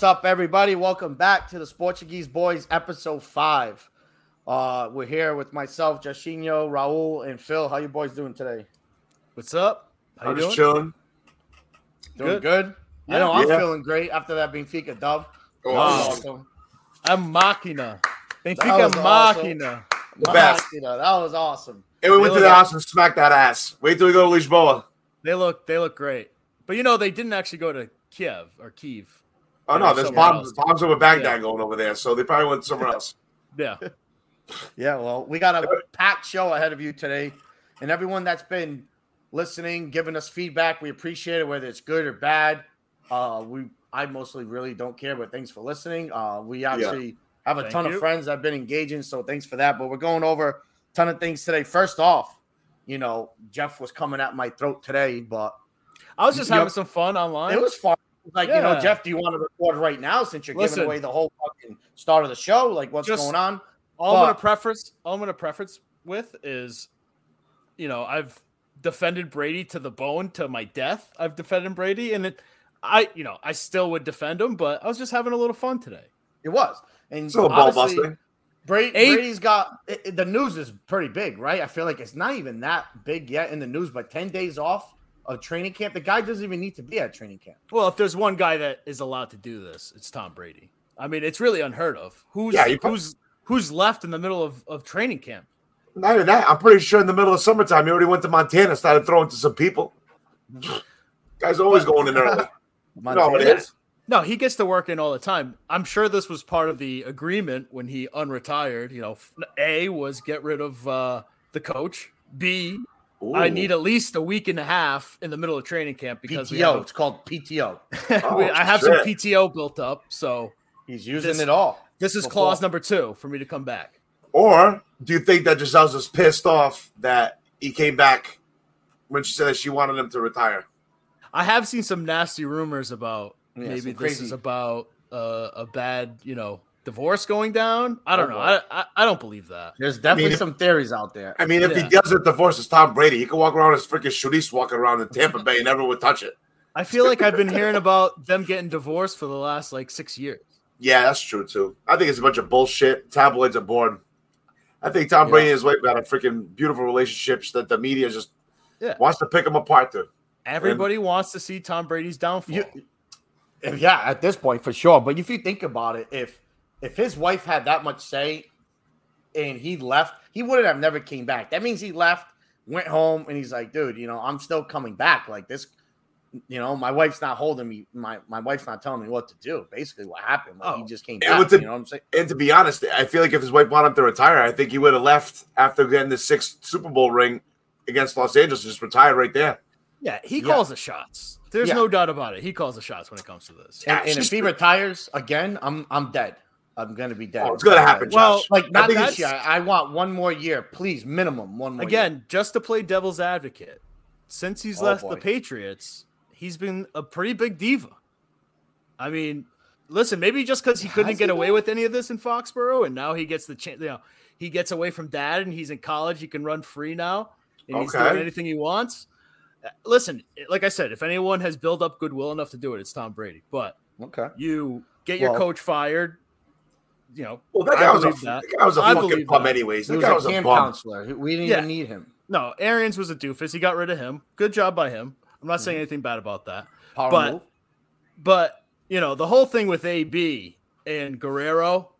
What's up, everybody? Welcome back to the Portuguese Boys, episode five. Uh, we're here with myself, Jashinho, Raul, and Phil. How you boys doing today? What's up? How I'm you just doing? chilling. Doing good. Good. I know I'm Yeah. feeling great after that Benfica dub. Oh, Wow. awesome. I'm Machina. That Benfica was awesome. Machina. The best. You know, that was awesome. And we went to the house and smacked that ass. Wait till we go to Lisboa. They look they look great. But you know they didn't actually go to Kiev or Kiev. Oh no, there's somewhere bombs, else. bombs over Baghdad Yeah. going over there, so they probably went somewhere else. Yeah. Yeah, well, we got a packed show ahead of you today. And everyone that's been listening, giving us feedback, we appreciate it, whether it's good or bad. Uh, we I mostly really don't care, but thanks for listening. Uh, we actually have a Thank ton you. of friends that have been engaging, so thanks for that. But we're going over a ton of things today. First off, you know, Jeff was coming at my throat today, but I was just Yep. having some fun online. it was fun. Like, you know, Jeff, do you want to record right now since you're Listen. giving away the whole fucking start of the show? Like, what's Just- going on? all I'm gonna preference, all I'm gonna preference with is you know, I've defended Brady to the bone to my death. I've defended Brady and it I you know, I still would defend him, but I was just having a little fun today. It was. And It's a little ball honestly, busting. Brady, Eight- Brady's got it, it- the news is pretty big, right? I feel like it's not even that big yet in the news, but 10 days off of training camp. The guy doesn't even need to be at training camp. Well, if there's one guy that is allowed to do this, it's Tom Brady. I mean, it's really unheard of. Who's Yeah, put- who's who's left in the middle of, of training camp? Not even that. I'm pretty sure in the middle of summertime, he already went to Montana, started throwing to some people. Guys always going in know how it Montana. No, he gets to work in all the time. I'm sure this was part of the agreement when he unretired. You know, A was get rid of uh, the coach. B, I need at least a week and a half in the middle of training camp because we PTO. have It's called PTO. we- Oh, I have some. PTO built up. So He's using This- it all. this is Before- clause number two for me to come back. Or do you think that Gisele's just pissed off that he came back when she said that she wanted him to retire? I have seen some nasty rumors about Yeah, maybe this crazy- is about uh, a bad, you know, divorce going down. I don't Oh, know. I, I I don't believe that. There's definitely if- some theories out there. I mean, if Yeah. he doesn't divorce his Tom Brady, he could walk around as freaking Sharice walking around in Tampa Bay and never would touch it. I feel like I've been hearing about them getting divorced for the last like six years. Yeah, that's true too. I think it's a bunch of bullshit. Tabloids are bored. I think Tom Brady and his wife got a freaking beautiful relationships that the media just Yeah. wants to pick them apart to. Everybody wants to see Tom Brady's downfall. You, yeah, at this point for sure. But if you think about it, if if his wife had that much say and he left, he wouldn't have never came back. That means he left, went home, and he's like, dude, you know, I'm still coming back. Like this, you know, my wife's not holding me. My my wife's not telling me what to do. Basically, what happened? Like he Oh. just came And back. with the- you know what I'm saying? And to be honest, I feel like if his wife wanted him to retire, I think he would have left after getting the sixth Super Bowl ring against Los Angeles and just retired right there. yeah, he Yeah. calls the shots. There's Yeah. no doubt about it. He calls the shots when it comes to this. And, and if he retires again, I'm I'm dead. I'm gonna be dead. Oh, it's gonna happen, Well, Like not this year. I want one more year, please, minimum one more. year. Again, just to play devil's advocate, since he's Oh, left boy. the Patriots, he's been a pretty big diva. I mean, listen, maybe just because he couldn't Has he get away though? with any of this in Foxborough, and now he gets the chance. You know, he gets away from dad, and he's in college. He can run free now, and he's doing anything he wants. Listen, like I said, if anyone has built up goodwill enough to do it, it's Tom Brady. But okay. you get your coach fired. You know, Well, that I guy was a, believe that. that guy was a I fucking believe bum, that. anyways. He That was guy a was a camp bum. counselor. We didn't Yeah. even need him. no, Arians was a doofus. He got rid of him. Good job by him. I'm not saying mm-hmm. anything bad about that. Power But- move. But you know, the whole thing with AB and Guerrero.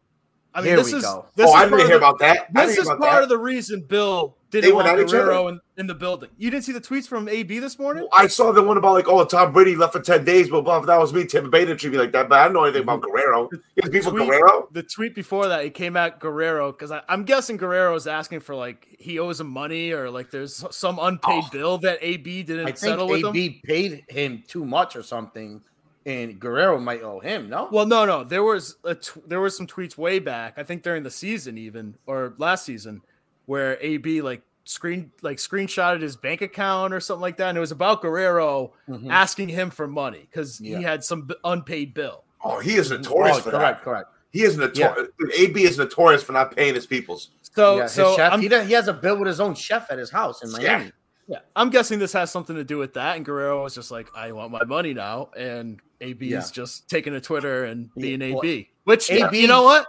I mean, Here this we is go. this oh, is I part didn't of hear the- about that. This is part about of the reason Bill didn't went want at each Guerrero in, in the building. You didn't see the tweets from AB this morning? that. I saw the one about like, oh, Tom Brady left for ten days, but blah, that was me. Tampa Bay didn't treat me like that, but I don't know anything about Guerrero. You have beef Tweet- Guerrero? The tweet before that, it came at Guerrero because I'm guessing Guerrero is asking for like he owes him money or like there's some unpaid Oh. bill that AB didn't I think settle with him. AB paid him too much or something, and Guerrero might owe him. No, Well, no, no. There was a there was some tweets way back. I think during the season, even or last season, where AB like screen like screenshotted his bank account or something like that, and it was about Guerrero Mhm. asking him for money because Yeah. he had some b- unpaid bill. Oh, he is notorious Oh, for correct, that. correct. He is notorious. AB is notorious for not paying his peoples. So, yeah, so chef, he, does- he has a bill with his own chef at his house in Yeah. Miami. Yeah, I'm guessing this has something to do with that. And Guerrero was just like, I want my money now. And AB Yeah. is just taking to Twitter and being AB. Which, AB you know what?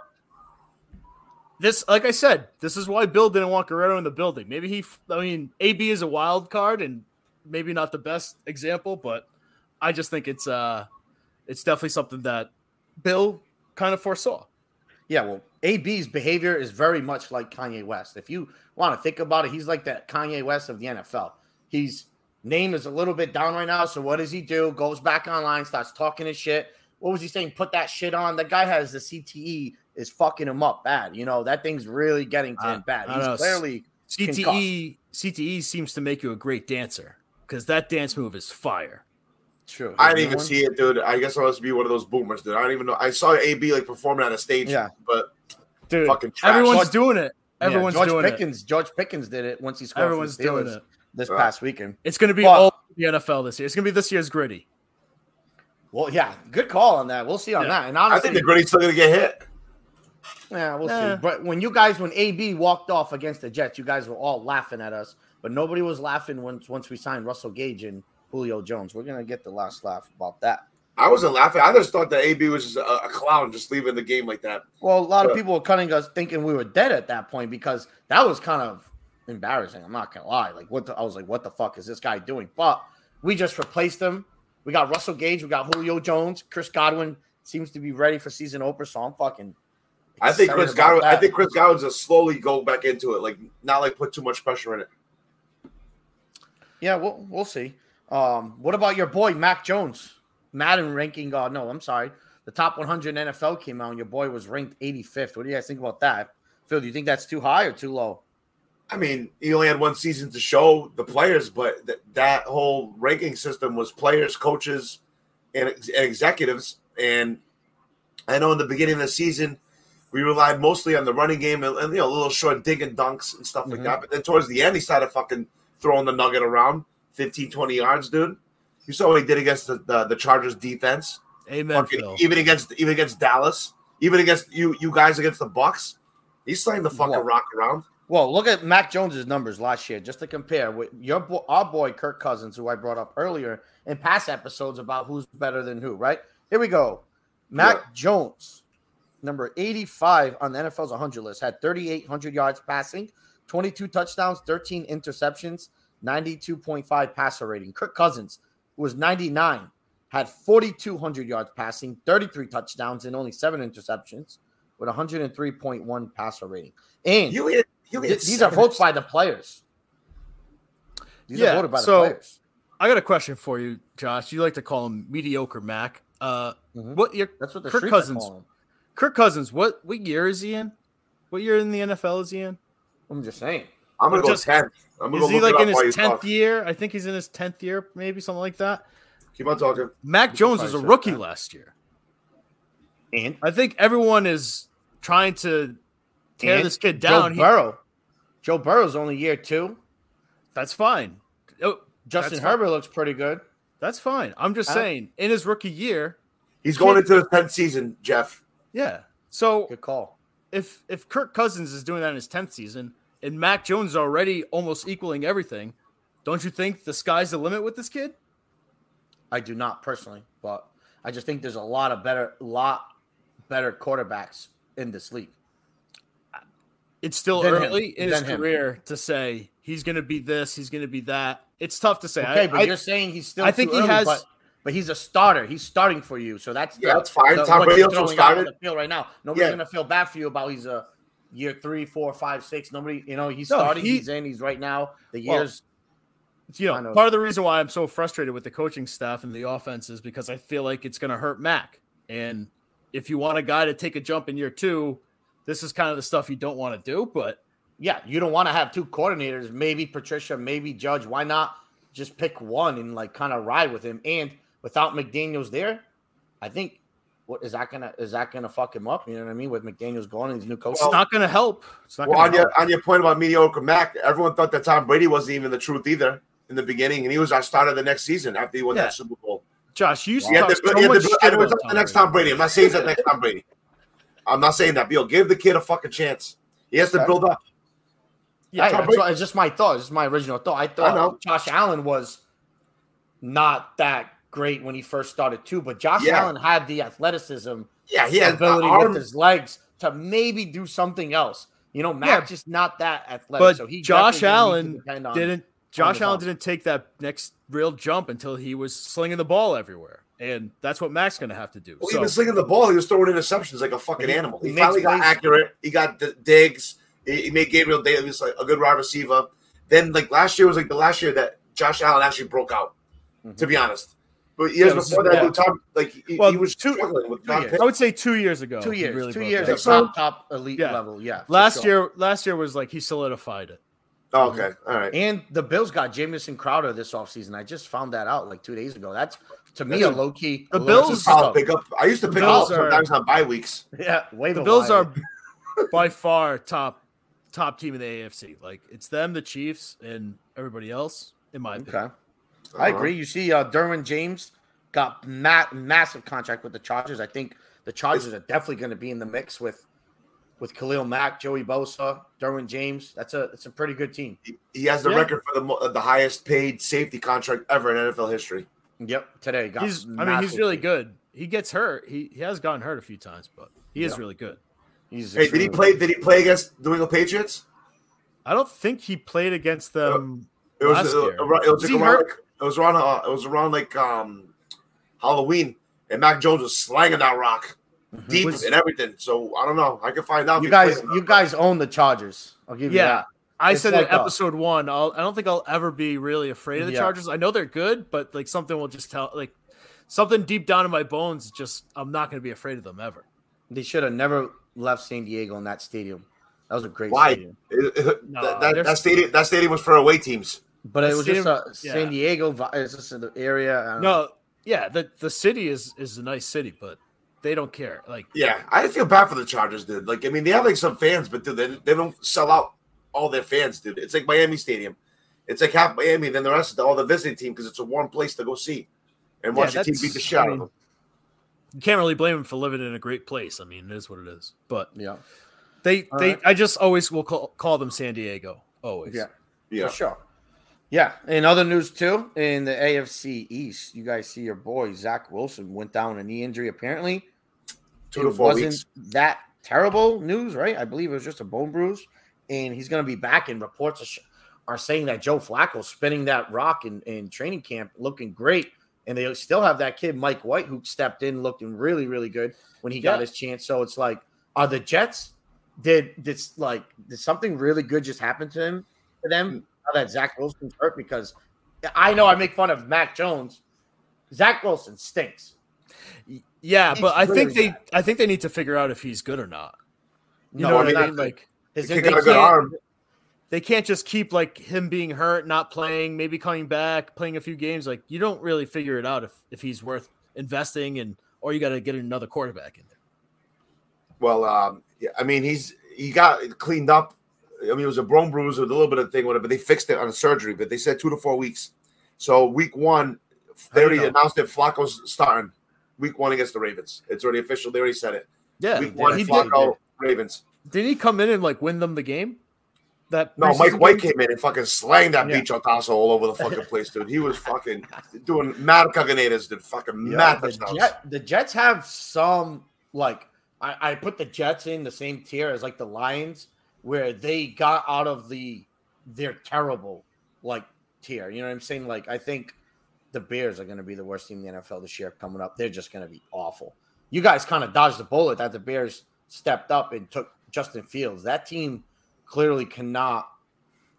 This, like I said, this is why Bill didn't want Guerrero in the building. Maybe he, I mean, AB is a wild card and maybe not the best example, but I just think it's, uh, it's definitely something that Bill kind of foresaw. Yeah, well, AB's behavior is very much like Kanye West. If you want to think about it, he's like that Kanye West of the NFL. He's name is a little bit down right now. So what does he do? Goes back online, starts talking his shit. What was he saying? Put that shit on. The guy has the CTE is fucking him up bad. You know that thing's really getting to I- him bad. He's clearly CTE, CTE seems to make you a great dancer because that dance move is fire. true. I His didn't even one? see it, dude. I guess I must be one of those boomers, dude. I don't even know. I saw AB like performing on a stage, Yeah. but Dude, fucking trash. everyone's George- doing it. Yeah, Everyone's George doing it. Pickens. George Pickens did it once he scored. Everyone's for the doing it. This Right. past weekend. It's going to be But- all the NFL this year. It's going to be this year's Griddy. Well, yeah, good call on that. We'll see on Yeah. that. And honestly, I think the Griddy's still gonna get hit. Yeah, we'll Eh. see. But when you guys, when AB walked off against the Jets, you guys were all laughing at us, but nobody was laughing once once we signed Russell Gage and Julio Jones. We're gonna get the last laugh about that. I wasn't laughing. I just thought that AB was just a, a clown, just leaving the game like that. Well, a lot of people were cutting us thinking we were dead at that point because that was kind of embarrassing. I'm not gonna lie. Like what the, I was like, what the fuck is this guy doing? But we just replaced him. We got Russell Gage. We got Julio Jones. Chris Godwin seems to be ready for season opener. So I'm fucking. I think Chris Godwin. I think Chris Godwin's just slowly go back into it, like not like put too much pressure in it. Yeah, we'll we'll see. Um, what about your boy Mac Jones? Madden ranking. Uh, no, I'm sorry. The top 100 NFL came out, and your boy was ranked 85th. What do you guys think about that? Phil, do you think that's too high or too low? I mean, he only had one season to show the players, but th- that whole ranking system was players, coaches, and, ex- and executives. And I know in the beginning of the season, we relied mostly on the running game and, and, you know, a little short dig and dunks and stuff like Mhm. that. But then towards the end, he started fucking throwing the nugget around 15, 20 yards, dude. You saw what he did against the, the, the Chargers defense. Amen, Fucking- Phil. even against even against Dallas, even against you you guys against the Bucks. He's slaying the fucking What? rock around. Well, look at Mac Jones's numbers last year, just to compare with your bo- our boy Kirk Cousins, who I brought up earlier in past episodes about who's better than who. Right here we go. Mac Yeah. Jones, number 85 on the NFL's 100 list, had 3,800 yards passing, 22 touchdowns, 13 interceptions, 92.5 passer rating. Kirk Cousins, was 99, had 4,200 yards passing, 33 touchdowns, and only seven interceptions, with 103.1 passer rating. And You you hit Th- these are seven votes by the players. These Yeah, are voted by the so- players. I got a question for you, Josh. You like to call him mediocre Mac. Uh, Mhm. what your That's what the Kirk streets Cousins- him. Kirk Cousins? What what year is he in? What year in the NFL is he in? I'm just saying. I'm gonna go Just- tenth. I'm gonna Is go he like in his tenth year? I think he's in his tenth year, maybe something like that. Keep on talking. Mac could Jones was a rookie that. last year. And I think everyone is trying to tear and this kid Joe down. He- Burrow. Joe Burrow's only year two. that's fine. Oh, Justin That's fine. Herbert looks pretty good. that's fine. I'm just saying, in his rookie year, He's going into the tenth season, Jeff. yeah. So Good call. if if Kirk Cousins is doing that in his tenth season, and Mac Jones is already almost equaling everything, don't you think the sky's the limit with this kid? I do not personally, but I just think there's a lot of better, lot better quarterbacks in this league. It's still Than him. early in his him. career to say he's going to be this, he's going to be that. It's tough to say. Okay, I, but I- you're saying he's still. I think too he early, has- but, but he's a starter. He's starting for you, so that's Yeah, the- that's fine. the- Tom what Brady also throwing out on started. the field right now. Nobody's Yeah. gonna feel bad for you about he's a year three, four, five, six. Nobody, you know, he's No, starting. he- he's in. He's right now. The Well, years. you know, I know. part of the reason why I'm so frustrated with the coaching staff and the offense is because I feel like it's going to hurt Mac. And if you want a guy to take a jump in year two, this is kind of the stuff you don't want to do. But yeah, you don't want to have two coordinators. Maybe Patricia, maybe Judge. Why not just pick one and like kind of ride with him? And without McDaniel's there, I think what is that gonna is that gonna fuck him up? You know what I mean? With McDaniel's gone and these new coaches. it's not to help. It's not Well, on to your on your point about mediocre Mac, everyone thought that Tom Brady wasn't even the truth either in the beginning, and he was our starter the next season after he won Yeah. that Super Bowl. Josh, you He talk so much to, shit it was about the next. Tom Brady. I'm not saying he's the next Tom Brady. I'm not saying that. Bill, give the kid a fucking chance. He has to Okay. build up. Yeah, Hey, that's what- it's just my thought. It's just my original thought. I thought know. Josh Allen was not that great when he first started too, but Josh Yeah. Allen had the athleticism, Yeah, he has ability arm. with his legs to maybe do something else. You know, Matt's just not that athletic. But so he Josh definitely gonna need to Allen on- didn't Josh Allen didn't take that next real jump until he was slinging the ball everywhere. And that's what Mac's going to have to do. Well, so, he was slinging the ball. He was throwing interceptions like a fucking He- animal. he He, finally got plays. accurate. He got the digs. He, he made Gabriel Davis like a good wide receiver. Then like last year was like the last year that Josh Allen actually broke out. To be honest, but years Mm-hmm. Yeah, it was- before that, yeah. dude, Tom like he, Well, he was two- struggling with two John years. Pitt. I would say two years ago. two years, really two years out. of so? top top elite Yeah. level. Yeah, Last sure. year, last year was like he solidified it. Oh, okay, all right. And the Bills got Jamison Crowder this offseason. I just found that out like two days ago. That's to me a a- low key. The Bills- That's a solid stuff. pickup. I used to pick Bills up are- sometimes on bye weeks. Yeah, way The Bills are by far top top team in the AFC. Like it's them, the Chiefs, and everybody else. In my opinion. okay. I agree. You see, uh, Derwin James got ma- massive contract with the Chargers. I think the Chargers are definitely going to be in the mix with with Khalil Mack, Joey Bosa, Derwin James. That's a it's a pretty good team. He, he has the Yeah. record for the mo- the highest paid safety contract ever in NFL history. Yep, today got. He's. I mean, he's really good. He gets hurt. He, he has gotten hurt a few times, but he is Yeah. really good. He's Hey, did he play? good. Did he play against the New England Patriots? I don't think he played against them. It was Last uh, year. around- it was Was like around like, it was around uh, it was around like um Halloween, and Mac Jones was slanging that rock deep Was- and everything. So I don't know. I can find out. You guys, you guys own the Chargers. I'll give you Yeah. that. I It's said like in a- episode one. I'll, I don't think I'll ever be really afraid of the Yeah. Chargers. I know they're good, but like something will just tell, like something deep down in my bones, just I'm not going to be afraid of them ever. They should have never left San Diego in that stadium. That was a great Why? stadium. It- it- No, that, that, that stadium that stadium was for away teams. But it The was just stadium- a yeah. San Diego. vi- It's just in the area. I don't know. No, yeah, the the city is is a nice city, but they don't care. Like Yeah, I feel bad for the Chargers, dude. Like I mean, they have like some fans, but dude, they, they don't sell out all their fans, dude. It's like Miami Stadium. It's like half Miami, then the rest of all the visiting team because it's a warm place to go see and watch Yeah, your team beat the shit out I of them. you can't really blame them for living in a great place. I mean, it is what it is. But Yeah, they All they right. I just always will call, call them San Diego. Always. yeah, Yeah, for sure. Yeah, in other news too, in the AFC East, you guys see your boy Zach Wilson went down a knee injury. Apparently, two it to four wasn't weeks. that terrible news, right? I believe it was just a bone bruise, and he's going to be back. And reports are, sh- are saying that Joe Flacco's spinning that rock in, in training camp, looking great. And they still have that kid Mike White who stepped in, looking really, really good when he got his chance. So it's like, are the Jets? Did this like did something really good just happen to him to them? Mm. Now that Zach Wilson's hurt because I know I make fun of Mac Jones. Zach Wilson stinks. Yeah, but I think they I think they need to figure out if he's good or not. You No, know what I mean? Like His He got a good arm. they can't just keep like him being hurt, not playing, maybe coming back, playing a few games. Like you don't really figure it out if if he's worth investing and or you got to get another quarterback in there. Well, um, yeah, I mean, he's he got cleaned up. I mean, it was a bone bruise with a little bit of thing it, but they fixed it on a surgery. But they said two to four weeks. So week one, they already announced that Flacco's starting week one against the Ravens. It's already official. They already said it. Yeah, week one, he Flacco, did. Ravens. Did he come in and like win them the game? That No, Mike White game? came in and fucking slanged that Yeah. beach Otasso all over the fucking place, dude. He was fucking doing mad caganators, dude. Fucking Yeah, mad the, touchdowns. Jet, the Jets have some like I, I put the Jets in the same tier as like the Lions, where they got out of the they're terrible like tier. You know what I'm saying? Like I think the Bears are going to be the worst team in the NFL this year coming up. They're just going to be awful. You guys kind of dodged the bullet that the Bears stepped up and took Justin Fields. That team clearly cannot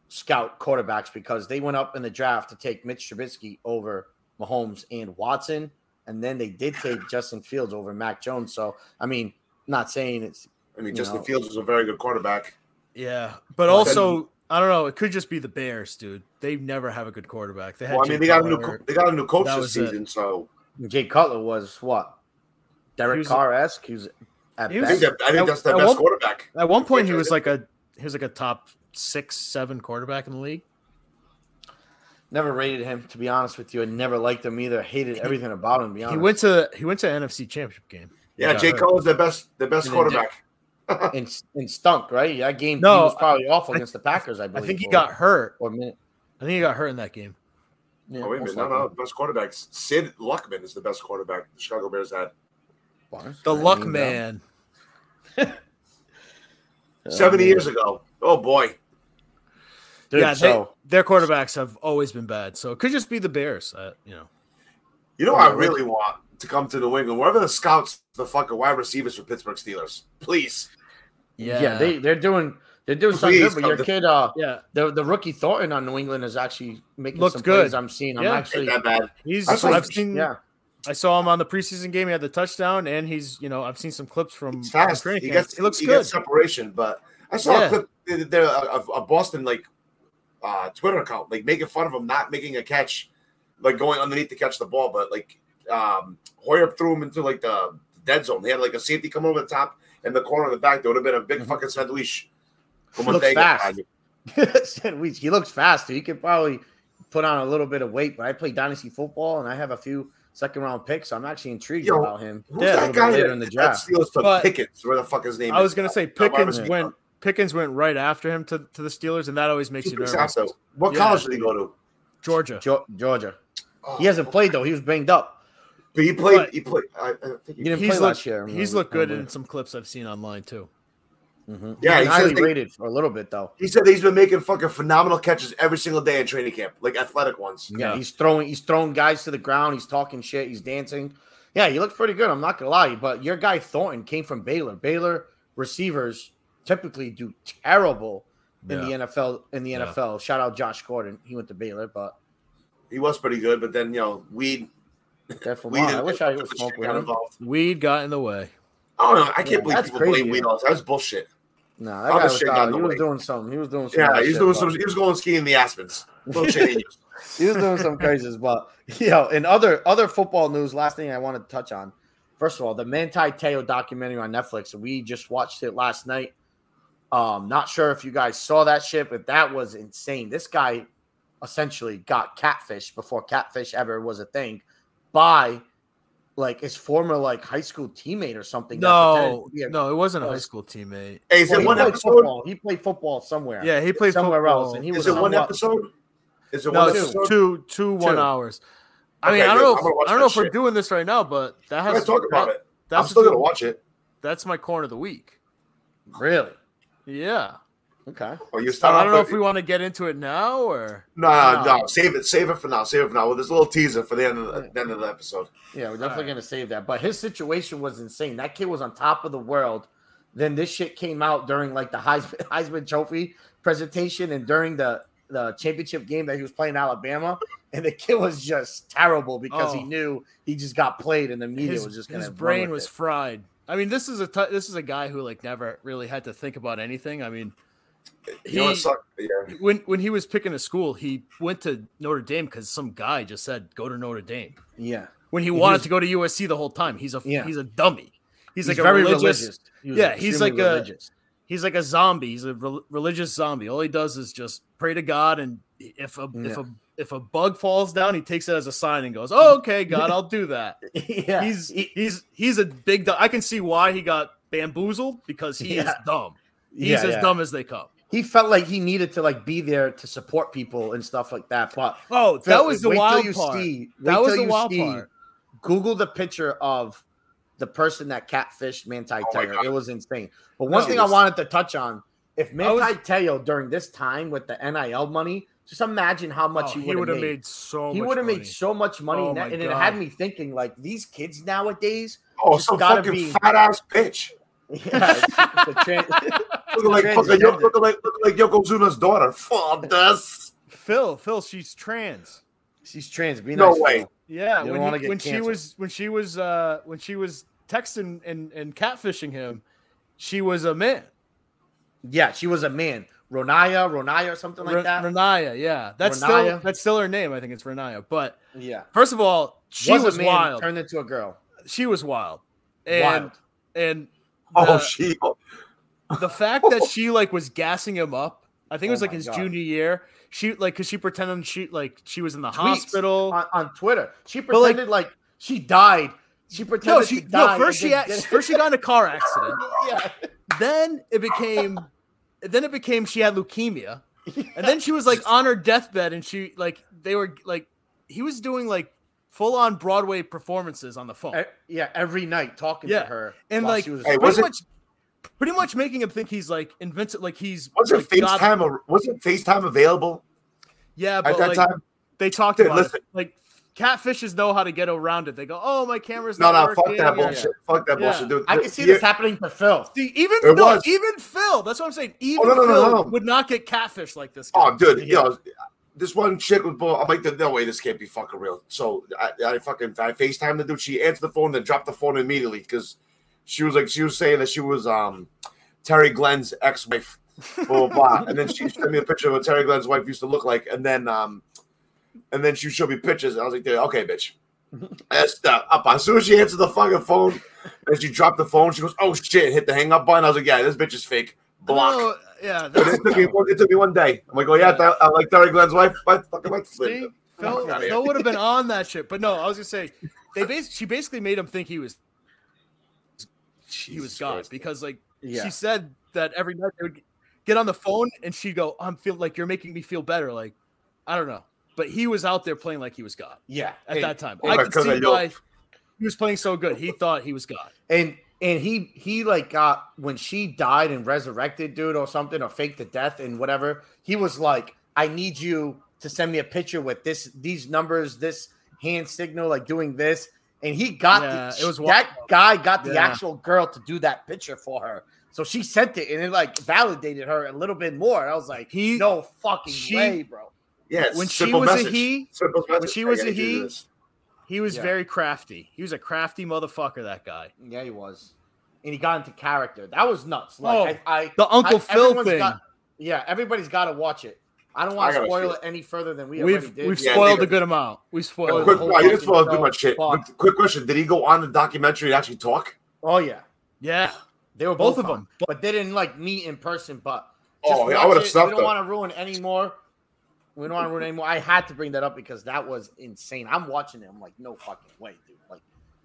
scout quarterbacks because they went up in the draft to take Mitch Trubisky over Mahomes and Watson, and then they did take Justin Fields over Mac Jones. So I mean, not saying it's I mean, Justin know. Fields was a very good quarterback. Yeah, but Well, also I don't know. It could just be the Bears, dude. They never have a good quarterback. They had. Well, I mean, they got a new co- they got a new coach this was it. season, so Jay Cutler was what Derek Carr esque. He was at He was- I think, that, I think At- that's their at best one- quarterback. At one point, he was like a he was like a top six, seven quarterback in the league. Never rated him to be honest with you. I never liked him either. Hated everything about him. To be honest, He went to he went to NFC Championship game. Yeah, got Jay hurt. Cutler's the best the best And quarterback. and and stunk. Right, that game No, he was probably awful I- against the Packers. I I think he or- got hurt. or minute. I think he got hurt in that game. Yeah, oh, wait a minute. No, no. Best quarterbacks. Sid Luckman is the best quarterback the Chicago Bears had. Barnes. The I luck mean, man. uh, 70 years ago. Oh, boy. dude, yeah, they, so their quarterbacks have always been bad, so it could just be the Bears. Uh, you know, You know, Yeah, I really want to come to New England. Wherever the scouts, the fucking wide receivers for Pittsburgh Steelers. Please. yeah, they they're doing they're doing something Please good. But your come to- kid, uh, yeah, the the rookie Thornton on New England is actually making Looks some good. plays. I'm seeing. I'm Yeah. actually that bad. he's. I've seen. yeah. I saw him on the preseason game. He had the touchdown, and he's. You know, I've seen some clips from, It's fast. He gets, He looks he good. gets separation, but I saw Yeah. a clip there of a Boston like uh, Twitter account, like making fun of him not making a catch, like going underneath to catch the ball, but like um, Hoyer threw him into like the dead zone. He had like a safety come over the top and the corner in the back. There would have been a big Mhm. fucking sandwich. He looks fast. Said we- he looks fast. He could probably put on a little bit of weight. But I play dynasty football, and I have a few second round pick, so I'm actually intrigued Yo, about him. Who's Yeah, that guy later that, in the draft. Steelers took But- Pickens? Where the fuck his name I was gonna say Uh, Pickens receiver. went. Pickens went right after him to, to the Steelers, and that always makes Two you nervous. out. What Yeah. college did he go to? Georgia. Jo- Georgia. Oh, He hasn't played though. He was banged up. But he played. But- he played. I, I think He he, didn't He's play looked. last year. He's looked good in some clips I've seen online too. Mm-hmm. Yeah, He's highly they- rated for a little bit though. he said that he's been making fucking phenomenal catches every single day in training camp, like athletic ones. Yeah, Yeah. he's throwing. He's throwing guys to the ground. He's talking shit. He's dancing. Yeah, he looks pretty good. I'm not gonna lie. But your guy Thornton came from Baylor. Baylor receivers typically do terrible in the NFL. In the Yeah. NFL, shout out Josh Gordon. He went to Baylor, but He was pretty good, but then you know, weed. definitely. weed I wish I would and smoke shit with got him. involved. Weed got in the way. I don't know. I can't Yeah, believe that's people crazy, blame weed yeah. all the time. That's bullshit. Nah, that guy was, shit got in he was doing something. He was doing some. Yeah, he's shit, doing some. He was going skiing in the Aspens. Little he was doing some crazies, but you know, in other other football news, last thing I wanted to touch on. First of all, the Manti Te'o documentary on Netflix. We just watched it last night. Um, not sure if you guys saw that shit, but that was insane. This guy essentially got catfish before catfish ever was a thing by like his former like high school teammate or something. No, a- no, it wasn't a high uh, school teammate. Hey, is Well, it he one played episode? football. He played football somewhere. Yeah, he played somewhere football. else, and he Is was it one episode? Is it no, one it's episode? two, two one Two. hours. I Okay, mean, I don't know. I'm If, I don't know that if we're doing this right now, but that has Let's talk about that- it. That's I'm still gonna watch it. That's my corner of the week. Really? Yeah. Okay. You So start. I don't know off if we want to get into it now or No, no, No. no. Save it. Save it for now. Save it for now. Well, there's a little teaser for the end of the, the end of the episode. Yeah, we're definitely Alright. gonna save that. But his situation was insane. That kid was on top of the world. Then this shit came out during like the Heisman, Heisman Trophy presentation and during the the championship game that he was playing Alabama, and the kid was just terrible because he Oh. knew he just got played, and the media his, was just gonna his brain was it. fried. I mean, this is a t- this is a guy who like never really had to think about anything. I mean, You know what He- sucked? Yeah. when when he was picking a school, he went to Notre Dame because some guy just said go to Notre Dame. Yeah, When he He wanted was- to go to USC the whole time, he's a Yeah. he's a dummy. He's, he's, like a very religious, religious. He yeah, he's extremely like a- He's like a zombie. He's a rel- religious zombie. All he does is just pray to God, and if a if a if a bug falls down, he takes it as a sign and goes, "Oh, okay, God, I'll do that." yeah, he's he's he's a big. du- I can see why he got bamboozled because he is dumb. He's yeah, as yeah. dumb as they come. He felt like he needed to like be there to support people and stuff like that. But Oh, that Phil, was the wild part. see- that was the wild see part. Google the picture of the person that catfished Manti Oh Te'o. It was insane. But one No, thing it I wanted to touch on: if I was- Manti Te'o during this time with the NIL money, just imagine how much Oh, he he would have have made. made so He much would have money. made so much money, Oh and, that- and it had me thinking like these kids nowadays. Oh, Just some gotta fucking be- fat ass bitch. Yeah, it's- the tran- Looking like fucking looking like looking like Yokozuna's daughter. Fuck this. Phil, Phil, she's trans. she's trans. Be No nice, way. Phil. Yeah, You when, he, when she was when she was uh when she was texting and and catfishing him, she was a man. Yeah, she was a man. Ronaiah, Ronaiah, or something like Re- that. Ronaiah, yeah, that's still that's still her name. I think it's Ronaiah. But yeah, first of all, she was, was, a man wild. turned into a girl. She was wild, and Wild. and Oh, the- she. the fact that she like was gassing him up. I think it Oh was like his God. junior year. She like because she pretended she like she was in the Tweets hospital. on, on Twitter. She But, like- pretended like, she died. She pretended No, she to no die first she first she got in a car accident. yeah, then it became, then it became she had leukemia, and then she was like on her deathbed, and she like they were like he was doing like full on Broadway performances on the phone. Yeah, every night talking Yeah, to her, and like she was Hey, was pretty it- much, pretty much making him think he's like invincible, like he's Wasn't like, God- FaceTime a, wasn't FaceTime available Yeah, at that like time? they talked Dude, about listen. it. Like catfishes know how to get around it. They go, "Oh, my camera's No, not no, fuck that and- bullshit. Fuck that Yeah. bullshit, dude. I can see Yeah. this happening to Phil. See, even It no, was. even Phil. That's what I'm saying. Oh, even no, no, no, Phil no. would not get catfish like this. Oh, guy. Oh, dude, you know, this one chick was bull. I'm like, no way, this can't be fucking real. So I, I fucking I FaceTime the dude. She answered the phone, then dropped the phone immediately because she was like, she was saying that she was um Terry Glenn's ex-wife, blah blah. blah. and then she sent me a picture of what Terry Glenn's wife used to look like, and then um, and then she showed me pictures. And I was like, okay, bitch. That's up. As soon as she answered the fucking phone, and she dropped the phone, she goes, "Oh shit!" Hit the hang up button. I was like, "Yeah, this bitch is fake." Block. No, yeah, that's, it took me one, it took me one day. I'm like, oh yeah, I, I like Terry Glenn's wife. I fucking like see, Phil, Fuck outta here. Phil would have been on that shit. But no, I was gonna say they bas- she basically made him think he was he was God Christ. because like Yeah. she said that every night they would get on the phone and she'd go, "I'm feel like you're making me feel better." Like I don't know, but he was out there playing like he was God Yeah, at and, that time. I could see I know- why he was playing so good. He thought he was God. and and he he like got when she died and resurrected, dude, or something, or faked the death and whatever. He was like, "I need you to send me a picture with this these numbers, this hand signal, like doing this." And he got Yeah, the, it was that guy got the Yeah. actual girl to do that picture for her. So she sent it, and it like validated her a little bit more. I was like, He- "No fucking she- way, bro." Yeah, it's When she simple was a he, Simple message. she was a he, this. He was Yeah. very crafty. He was a crafty motherfucker. That guy. Yeah, he was, and he got into character. That was nuts. Like Oh, I, I The Uncle I- Phil thing. got- yeah, everybody's got to watch it. I don't want to spoil it any further than we already we've did. we've Yeah, spoiled a good amount. We Yeah, spoiled. the quick, whole wow, you didn't spoil too much shit. Quick question: Did he go on the documentary to actually talk? oh yeah, yeah, they were both both, of on, them. but they didn't like meet in person. But Oh, yeah, I would've it. sucked We don't want to ruin any more. We don't want to ruin any more. I had to bring that up because that was insane. I'm watching it. I'm like, no fucking way, dude. Like,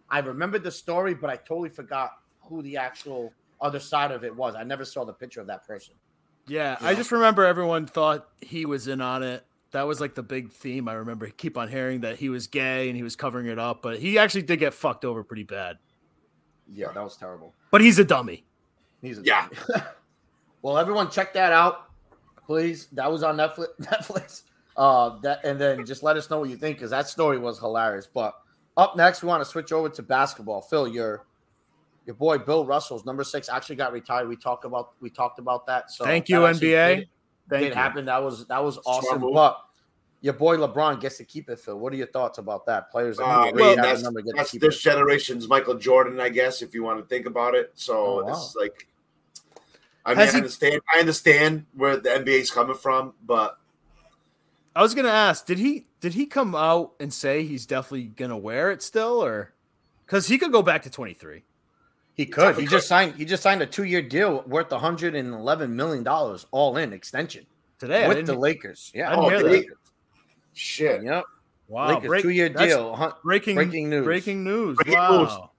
I remembered the story, but I totally forgot who the actual other side of it was. I never saw the picture of that person. Yeah, I just remember everyone thought he was in on it. That was like the big theme. I remember keep on hearing that he was gay and he was covering it up, but he actually did get fucked over pretty bad. Yeah, that was terrible. But he's a dummy. He's a Yeah. well, everyone check that out, please. That was on Netflix. Netflix. Uh, that and then just let us know what you think because that story was hilarious. But up next, we want to switch over to basketball. Phil, your your boy Bill Russell's number six actually got retired. We talked about we talked about that. So Thank you, NBA. Did, Thank did you. happen. That was that was awesome. move. But your boy LeBron gets to keep it. Phil, what are your thoughts about that? Players that Uh, I need to mean, really have that's, number get to that's keep this it. generation's Michael Jordan, I guess, if you want to think about it. So Oh, wow. it's like, I mean, Has I he- understand. I understand where the NBA's coming from, but I was gonna ask, did he did he come out and say he's definitely gonna wear it still, or because he could go back to twenty three? He could. He He just signed. He just signed a two-year deal worth 111 million dollars, all in extension Today, I with didn't, the Lakers. I Yeah. didn't Oh, hear did that. he? shit. Yep. Wow, Lakers break- two-year that's deal. hun- Breaking Breaking news. Breaking news. Breaking wow.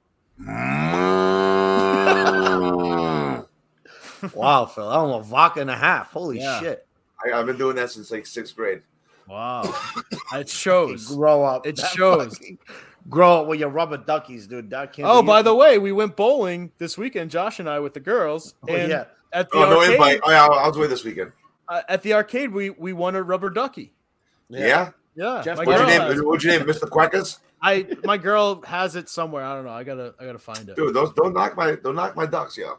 Wow, Phil. I don't know, vodka and a half. Holy Yeah. shit. I, I've been doing that since like sixth grade. Wow. It shows. Grow up. It That shows. fucking- Grow up with your rubber duckies, dude. That can't Oh, be by you. the way, we went bowling this weekend, Josh and I, with the girls. Oh, and yeah. at the Oh, no arcade, invite. Oh, yeah, I was away this weekend. uh, at the arcade, we we won a rubber ducky. Yeah. Yeah, Jeff my What'd has, name? What'd name? Mr. Quackers? I my girl has it somewhere. I don't know. I gotta I gotta find it. Dude, those don't knock my don't knock my ducks, yo.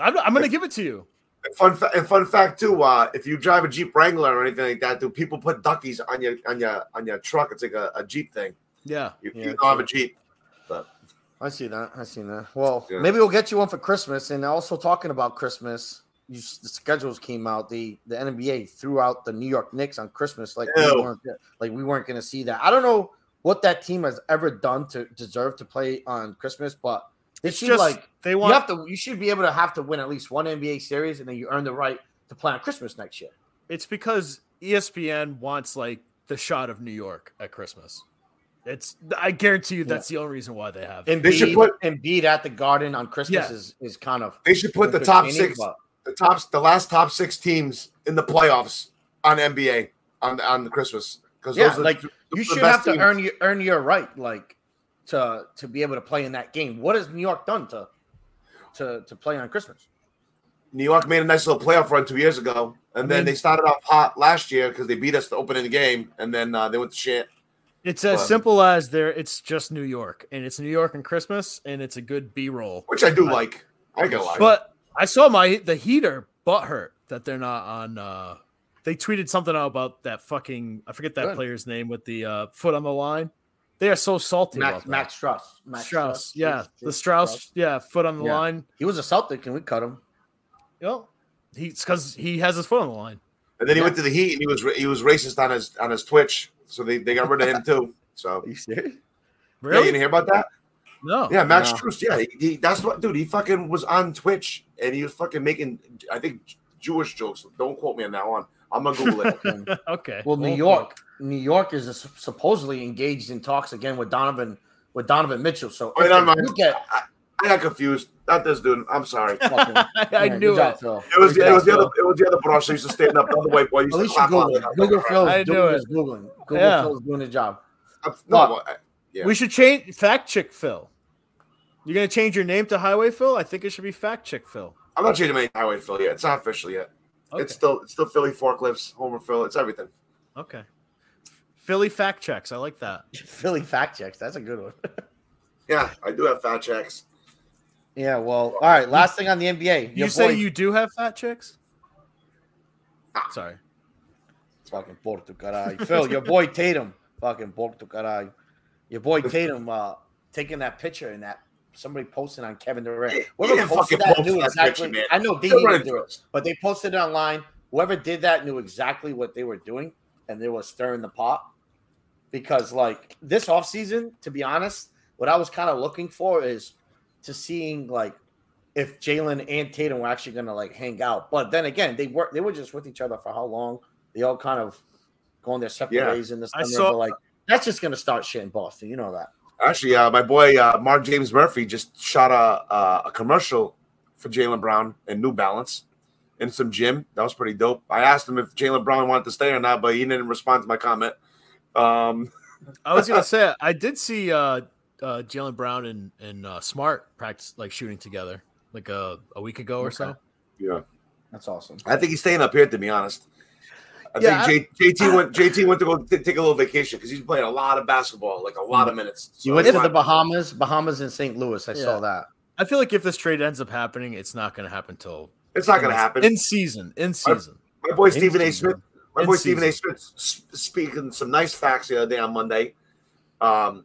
I'm, I'm gonna give it to you. And fun fa- and fun fact too. Uh, if you drive a Jeep Wrangler or anything like that, do people put duckies on your on your on your truck. It's like a, a Jeep thing. Yeah. You, Yeah, you don't have a Jeep. But I see that. I see that. Well, Yeah. maybe we'll get you one for Christmas. And also talking about Christmas, you, the schedules came out. The the NBA threw out the New York Knicks on Christmas, like we weren't like we weren't going to see that. I don't know what that team has ever done to deserve to play on Christmas, but they It's should just like they want you have to. You should be able to have to win at least one NBA series, and then you earn the right to play on Christmas next year. it's because ESPN wants like the shot of New York at Christmas. It's I guarantee you that's the only reason why they have. And They should put- Embiid at the Garden on Christmas Yeah. is, is kind of They should put the top six, but- the tops, the last top six teams in the playoffs on NBA on on the Christmas because Yeah, those are like the- you should best have to earn your earn your right, like to to be able to play in that game. What has New York done to to to play on Christmas? New York made a nice little playoff run two years ago, and I then mean- they started off hot last year because they beat us to open in the game, and then uh, they went to shit. It's as Well- simple as there. It's just New York, and it's New York and Christmas, and it's a good B roll. which I do I- like. I ain't gonna lie. But I saw my the heater butt hurt that they're not on. uh They tweeted something out about that fucking. I forget that Good. player's name with the uh foot on the line. They are so salty. Max. Max Strus. Max Strus, yeah, the Strus. Strus, yeah, foot on the Yeah. line. He was a Celtic, and we cut him. Yep, he's because he has his foot on the line. and then he yeah. went to the Heat, and he was he was racist on his on his Twitch, so they, they got rid of him too. So you serious? yeah, you Really? didn't hear about that? no. Yeah, Max No. Strus. Yeah, he, he, that's what, dude. He fucking was on Twitch, and he was fucking making, I think, Jewish jokes. Don't quote me on that one. I'm gonna Google it. Okay. okay. Well, New Okay. York, New York is supposedly engaged in talks again with Donovan with Donovan Mitchell. So if never they mind. get I got confused. Not this dude. I'm sorry. Fucking, I yeah, knew good job, it. Was Good it was the other it was the other bro. So used to stand up. The other white boy At least you Google. Google Phil I is knew doing it. his Googling. Google Yeah. Phil is doing his job. No, But- I- yeah. We should change fact check Phil. You're gonna change your name to Highway Phil? I think it should be fact check Phil. I'm not changing my highway Phil yet. It's not official yet. Okay. It's still it's still Philly forklifts, Homer Phil. It's everything. okay. Philly fact checks. I like that. Philly fact checks. That's a good one. Yeah, I do have fat checks. yeah. Well, all right. Last thing on the NBA. You Your say boy- you do have fat chicks? Ah. Sorry. fucking Porto caray. Phil, your boy Tatum, fucking Porto caray. Your boy Tatum, uh, taking that picture and that somebody posted on Kevin Durant. Whoever didn't posted that knew that exactly. picture. I know they They're didn't do it, but they posted it online. Whoever did that knew exactly what they were doing, and they were stirring the pot. Because like this offseason, to be honest, what I was kind of looking for is to seeing like if Jaylen and Tatum were actually going to like hang out. But then again, they were they were just with each other for how long? They all kind of going their separate Yeah. ways in the I summer. saw- but like that's just going to start shit in Boston. You know that. Actually, uh, my boy uh, Mark James Murphy just shot a a, a commercial for Jaylen Brown and New Balance in some gym. That was pretty dope. I asked him if Jaylen Brown wanted to stay or not, but he didn't respond to my comment. Um, I was gonna say I did see uh, uh, Jaylen Brown and and uh, Smart practice like shooting together like a, a week ago or Okay. so. yeah, That's awesome. I think he's staying up here. To be honest, I Yeah, think J, JT went JT went to go t- take a little vacation because he's playing a lot of basketball, like a lot of minutes. You went to the. Bahamas, Bahamas and St. Louis. I saw that. I feel like if this trade ends up happening, it's not gonna happen till It's not going to happen. in season. In season. My boy In Stephen A. Smith. My In boy Stephen A. Smith speaking some nice facts the other day on Monday. Um,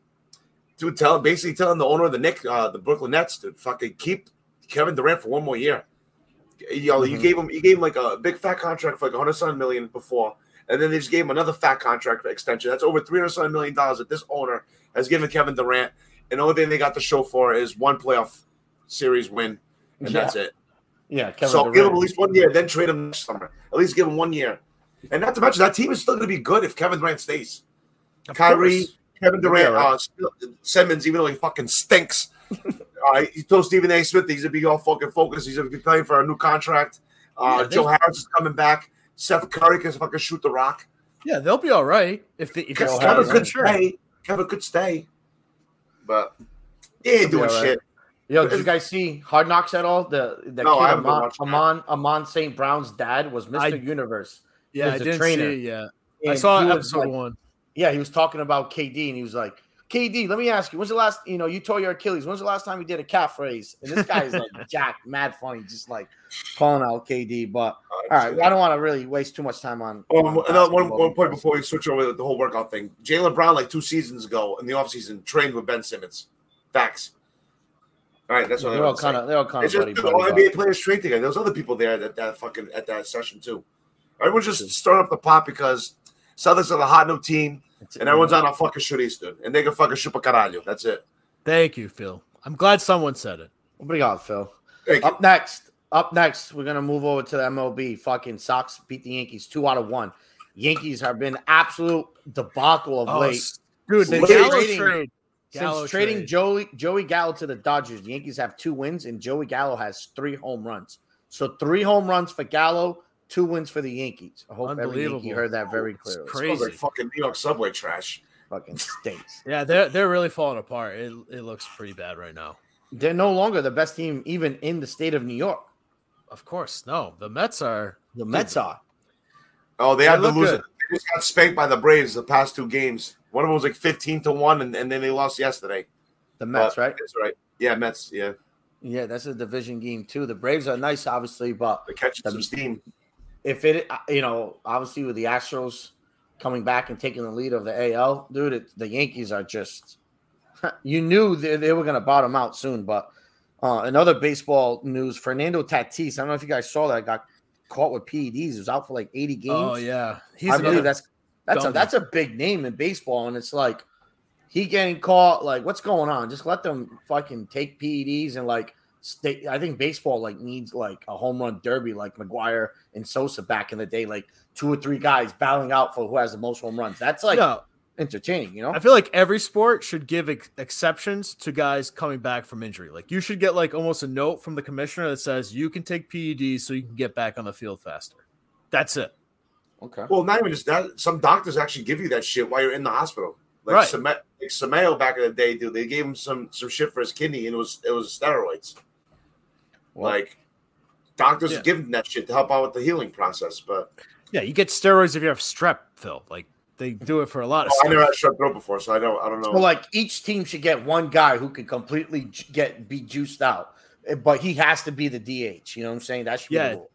to tell basically telling the owner of the Nick, uh, the Brooklyn Nets, to fucking keep Kevin Durant for one more year. You know, you Mhm. gave him you gave him like a big fat contract for like 107 million before, and then they just gave him another fat contract extension. That's over 307 million dollars that this owner has given Kevin Durant. And the only thing they got to show for is one playoff series win, and Yeah. that's it. Yeah, Kevin so Durant. give him at least one year, then trade him next summer. At least give him one year. And not to mention that team is still going to be good if Kevin Durant stays. Of Kyrie, course. Kevin They'll be Durant, uh, Simmons, even though he fucking stinks. all right, he told Stephen A. Smith he's gonna be all fucking focused. He's gonna be playing for a new contract. Uh, Yeah, they- Joe Harris is coming back. Seth Curry can fucking shoot the rock. Yeah, they'll be all right if they if Joe it's Harris, Kevin yeah, could sure. stay. Kevin could stay, but he ain't doing all right. shit. Yo, did you guys see Hard Knocks at all? The the No, I kid haven't been Amon. Amon Amon St. Brown's dad was Mr. I- Universe. Yeah, I was a didn't trainer. see it yet. I saw episode like- one. Yeah, he was talking about KD and he was like, KD, let me ask you, when's the last, you know, you tore your Achilles. When's the last time you did a calf raise? And this guy is like Jack, mad funny, just like calling out KD. But oh, all right, I don't want to really waste too much time on. Oh, on another one, basketball one point before we switch over to the whole workout thing. Jaylen Brown, like two seasons ago in the offseason, trained with Ben Simmons. Facts. All right, that's what They're I all kind of, they're all kind It's of just buddy all buddy. NBA players train together. There was other people there that, that fucking at that session too. Everyone's just stirring up the pot because Celtics are the hot new team but- and everyone's on a fucking shooting. And they can fucking shoot a caralho. That's it. Thank you, Phil. I'm glad someone said it. What do you got, Phil? Thank you. Up next, up next, we're gonna move over to the MLB. Fucking Sox beat the Yankees two out of one. Yankees have been absolute debacle of Oh, late. Dude, the Since Gallo trading- trade. Gallo Since trading trade. Joey Joey Gallo to the Dodgers, the Yankees have two wins, and Joey Gallo has three home runs. So three home runs for Gallo, two wins for the Yankees. I hope every Yankee heard that very It's clearly. crazy. like fucking New York subway trash. Fucking stinks. Yeah, they're they're really falling apart. It it looks pretty bad right now. They're no longer the best team, even in the state of New York. Of course, no. The Mets are The Mets are. Oh, they They had to look lose it. They just got spanked by the Braves the past two games. One of them was like 15 to 1, and, and then they lost yesterday. The Mets, Uh, right? That's right. Yeah, Mets. Yeah. Yeah, that's a division game too. The Braves are nice, obviously, but They're catching The- some steam. if it, uh, you know, obviously with the Astros coming back and taking the lead of the AL, dude, it, the Yankees are just. You knew they, they were going to bottom out soon, but uh, in other baseball news, Fernando Tatis. I don't know if you guys saw that. Got caught with PEDs. He was out for like eighty games. Oh yeah. He's I another- believe that's that's a that's a big name in baseball, and it's like he getting caught. Like, what's going on? Just let them fucking take PEDs and like stay. I think baseball like needs like a home run derby, like McGwire and Sosa back in the day, like two or three guys battling out for who has the most home runs. That's like no, entertaining, you know. I feel like every sport should give ex- exceptions to guys coming back from injury. Like you should get like almost a note from the commissioner that says you can take PEDs so you can get back on the field faster. That's it. Okay. Well, not even just that. Some doctors actually give you that shit while you're in the hospital. Like, Right. Same- like Sameo back in the day, dude, they gave him some some shit for his kidney, and it was it was steroids. Well, like doctors Yeah. give him that shit to help out with the healing process. But Yeah, you get steroids if you have strep, Phil. Like they do it for a lot of oh, I stuff. never had strep throat before, so I don't I don't know. So like each team should get one guy who can completely get be juiced out, eh, but he has to be the DH. You know what I'm saying? That should be Yeah. the rule.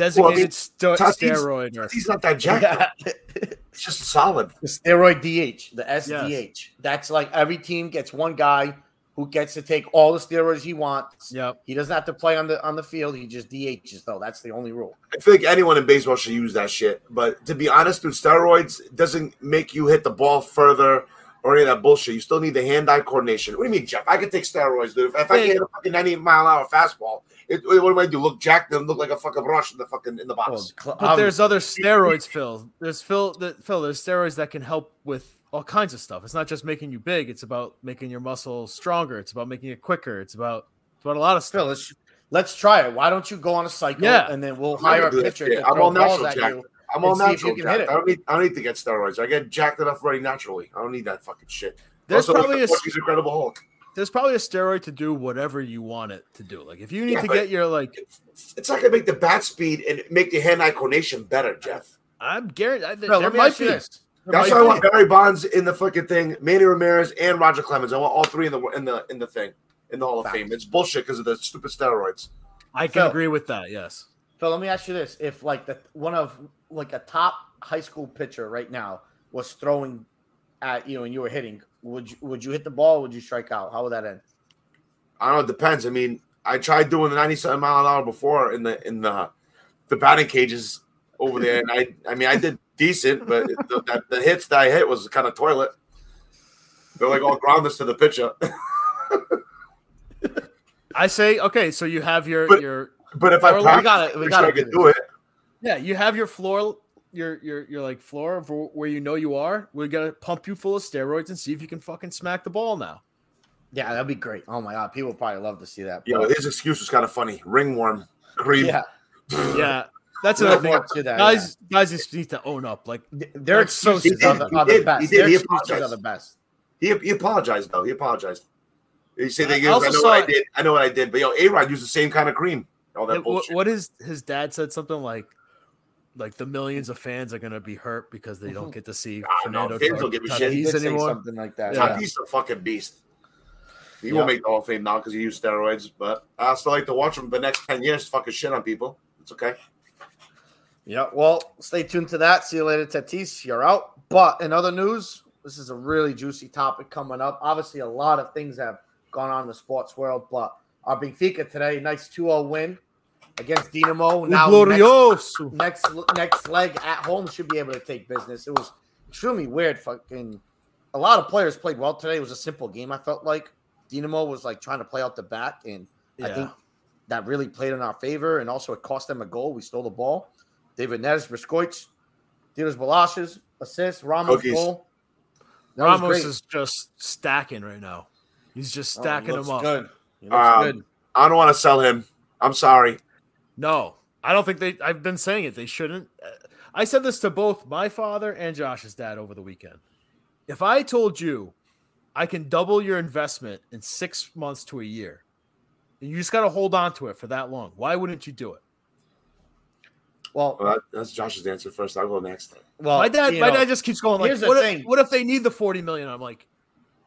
Designated mean, sto- Tatis- steroid or he's not that jacked. though. It's just solid. the steroid DH, the SDH. That's like every team gets one guy who gets to take all the steroids he wants. Yep. He doesn't have to play on the on the field. He just DHs though. That's the only rule. I feel like anyone in baseball should use that shit. But to be honest, with steroids, doesn't make you hit the ball further or any of that bullshit. You still need the hand-eye coordination. What do you mean, Jeff? I could take steroids, dude. If, if I can hit a fucking 90 mile an hour fastball, it, what am I do? Look jacked and look like a fucking rush in the fucking in the Well, box. cl- But there's other steroids, Phil. There's Phil, the, Phil. There's steroids that can help with all kinds of stuff. It's not just making you big. It's about making your muscle stronger. It's about making it quicker. It's about it's about a lot of Phil, stuff. let's let's try it. Why don't you go on a cycle Yeah. and then we'll I'm hire a pitcher to I'm all natural at jacked. you. I'm all and see if natural. you can hit jacked. I don't need. I don't need to get steroids. I get jacked enough already naturally. I don't need that fucking shit. There's Also, probably a s- he's Incredible Hulk. There's probably a steroid to do whatever you want it to do. Like if you need Yeah, to get your like, It's not gonna make the bat speed and make the hand-eye coordination better, Jeff. I'm guaranteed. Phil, there let me might ask you be. this. There That's why I want Barry Bonds in the fucking thing, Manny Ramirez and Roger Clemens. I want all three in the in the in the thing in the Hall of Facts. Fame. It's bullshit because of the stupid steroids. I can Phil. agree with that. Yes. Phil, let me ask you this: If like the one of like a top high school pitcher right now was throwing at you and you were hitting, would you would you hit the ball? Or would you strike out? How would that end? I don't know. It depends. I mean, I tried doing the ninety-seven mile an hour before in the in the the batting cages over there, and I I mean I did decent, but the, that, the hits that I hit was kind of toilet. They're like all groundless to the pitcher. I say okay. So you have your But- your But if I Well, we got it. We got to can do it. yeah you have your floor your your your like floor of where you know you are. We're gonna pump you full of steroids and see if you can fucking smack the ball now. Yeah, that'd be great. Oh my god, people probably love to see that. Yeah, his excuse was kind of funny. Ringworm, cream. yeah. Yeah, that's Look another thing. to that, Guys, guys just need to own up. Like yeah. Their That's so excuses He are did, the, are the did, best. he did, Their he excuses are apologized. the best. He, he apologized though. He apologized. He said I they I, also know saw- what I did. I know what I did. But yo, A Rod used the same kind of cream. All that It- bullshit. what is his dad said something like like the millions of fans are gonna be hurt because they don't mm-hmm. get to see know. Fernando Fans Tar- don't give a shit. Tatis anymore. something like that. Yeah. He's a fucking beast. He Yeah. won't make the Hall of Fame now because he used steroids. But I still like to watch him the next ten years fucking shit on people. It's okay. Yeah, well, stay tuned to that. See you later, Tatis. You're out. But in other news, this is a really juicy topic coming up. Obviously, a lot of things have gone on in the sports world, but our Benfica today, nice 2-0 win against Dinamo. Now next, Glorioso. next next leg at home should be able to take business. It was extremely weird. Fucking a lot of players played well today. It was a simple game. I felt like Dinamo was like trying to play out the back, and I think that really played in our favor, and also it cost them a goal. We stole the ball. David Neres, Briscoich, Dinos Balashes, assist, Ramos Cookies. goal. That Ramos is just stacking right now. He's just Oh, he stacking looks them up. Good. He looks Um, good. I don't want to sell him. I'm sorry. No, I don't think they. I've been saying it. They shouldn't. I said this to both my father and Josh's dad over the weekend. If I told you I can double your investment in six months to a year, and you just got to hold on to it for that long, why wouldn't you do it? Well, Well, that, that's Josh's answer first. I'll go next. well, my dad, my know, dad just keeps going like, here's the what if, thing. what if they need the forty million? I'm like,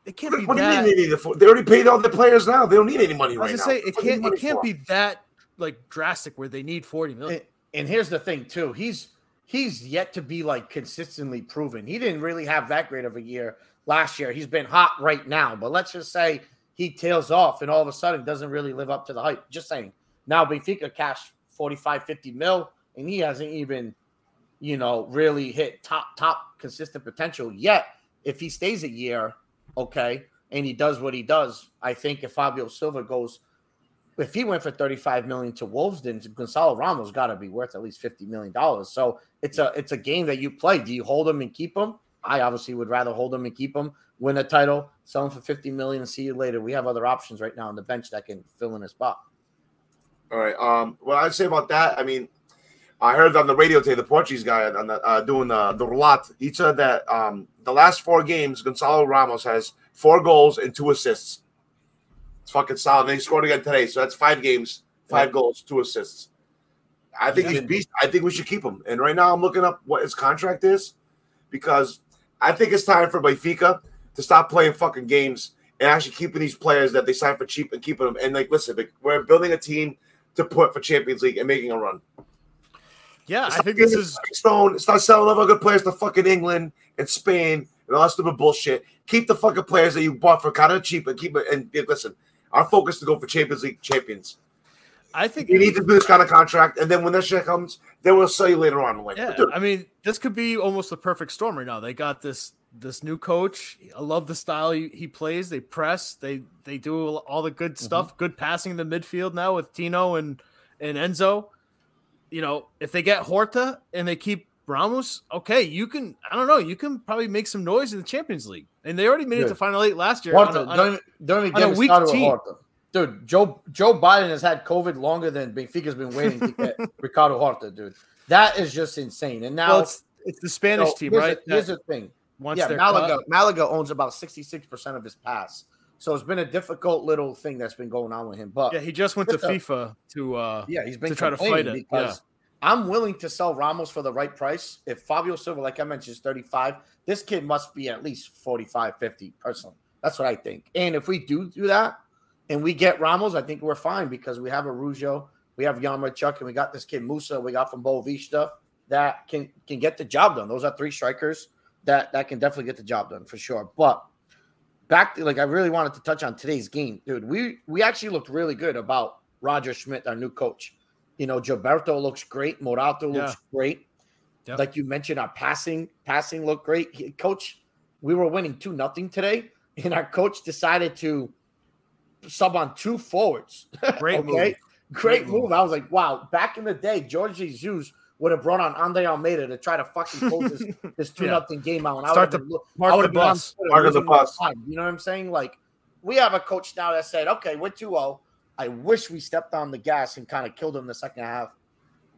it can't What, be what do you that. mean they need the four? They already paid all the players now. They don't need any money I was right just now. say it What can't. It can't for? be that like drastic where they need forty million. and, and here's the thing too. He's he's yet to be like consistently proven. He didn't really have that great of a year last year. He's been hot right now, but let's just say he tails off and all of a sudden doesn't really live up to the hype. Just saying. Now Benfica cashed 45, 50 mil, and he hasn't even, you know, really hit top top consistent potential yet. If he stays a year, okay, and he does what he does, I think if Fabio Silva goes if he went for 35 million to Wolves, then Gonzalo Ramos got to be worth at least 50 million dollars. So it's a it's a game that you play. Do you hold him and keep him? I obviously would rather hold him and keep him, win a title, sell him for 50 million, and see you later. We have other options right now on the bench that can fill in his spot. All right. Um, what I'd say about that, I mean, I heard on the radio today, the Portuguese guy on the, uh, doing the the roulette, he said that um, the last four games, Gonzalo Ramos has four goals and two assists. It's fucking solid. And he scored again today, so that's five games, five goals, two assists. I think he's beast. I think we should keep him. And right now, I'm looking up what his contract is because I think it's time for Benfica to stop playing fucking games and actually keeping these players that they signed for cheap and keeping them. And like, listen, like, we're building a team to put for Champions League and making a run. yeah, I think this is stone. Start selling other good players to fucking England and Spain and all that stupid bullshit. Keep the fucking players that you bought for kind of cheap and keep it. And yeah, listen, our focus is to go for Champions League champions. I think You need to do this kind of contract, and then when that shit comes, then we'll sell you later on. Like, Yeah, I mean, this could be almost the perfect storm right now. They got this this new coach. I love the style he, plays. They press. They they do all the good Mm-hmm. stuff. Good passing in the midfield now with Tino and and Enzo. You know, if they get Horta and they keep Ramos, okay, you can. I don't know. You can probably make some noise in the Champions League, and they already made it to final eight last year. on Horta, a- on don't, even, don't even on a get me weak started with team. Horta. Dude, Joe Joe Biden has had COVID longer than Benfica's been waiting to get Ricardo Horta, dude. That is just insane. And now well, it's it's the Spanish so team, here's right? The, here's that the thing. wants yeah, Malaga cut. Malaga owns about 66% of his pass. So it's been a difficult little thing that's been going on with him. But Yeah, he just went to a- FIFA to uh yeah, he's been to try to fight it, because I'm willing to sell Ramos for the right price. If Fabio Silva, like I mentioned, is 35, this kid must be at least 45, 50 personally. That's what I think. And if we do do that and we get Ramos, I think we're fine because we have Araújo, we have Yaremchuk, and we got this kid Musa we got from Boavista that can can get the job done. Those are three strikers that that can definitely get the job done for sure. But back to like I really wanted to touch on today's game, dude. We we actually looked really good about Roger Schmidt, our new coach. You know, Gilberto looks great. Morato looks Yeah. great. Yep. Like you mentioned, our passing passing looked great. He- coach, we were winning two nothing today, and our coach decided to sub on two forwards. Great okay, move. great, Great move. move. I was like, wow. Back in the day, George Jesus would have brought on Andre Almeida to try to fucking close this, this two Yeah. nothing game out. And Start I would the- have been, park I the have bus. Twitter Park the bus. mind. You know what I'm saying? Like, we have a coach now that said, okay, we're 2 0. I wish we stepped on the gas and kind of killed him the second half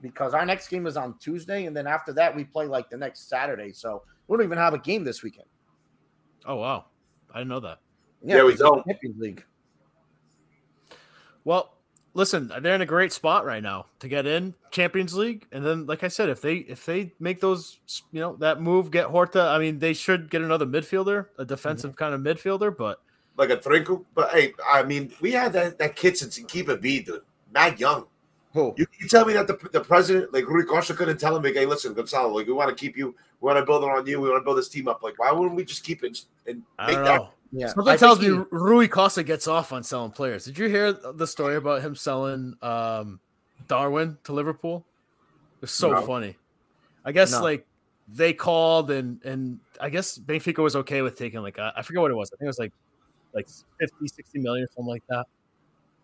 because our next game is on Tuesday. And then after that, we play like the next Saturday. So we don't even have a game this weekend. Oh wow, I didn't know that. Yeah, we because don't. Champions League. Well, listen, they're in a great spot right now to get in Champions League, and then, like I said, if they if they make those, you know, that move, get Horta. I mean, they should get another midfielder, a defensive mm-hmm. kind of midfielder. But like a Trinco. But hey, I mean, we had that, that kid since keep it be, dude. Mad young. Who? You, you tell me that the, the president, like Rui Costa, couldn't tell him, like, hey, listen, Gonzalo, like, we want to keep you, we want to build it on you, we want to build this team up. Like, why wouldn't we just keep it and I make don't that? know. Yeah. Something I tells think me Rui Costa gets off on selling players. Did you hear the story about him selling um, Darwin to Liverpool? It's so No. funny. I guess No. like they called and and I guess Benfica was okay with taking like I I forget what it was. I think it was like like 50, 60 million or something like that.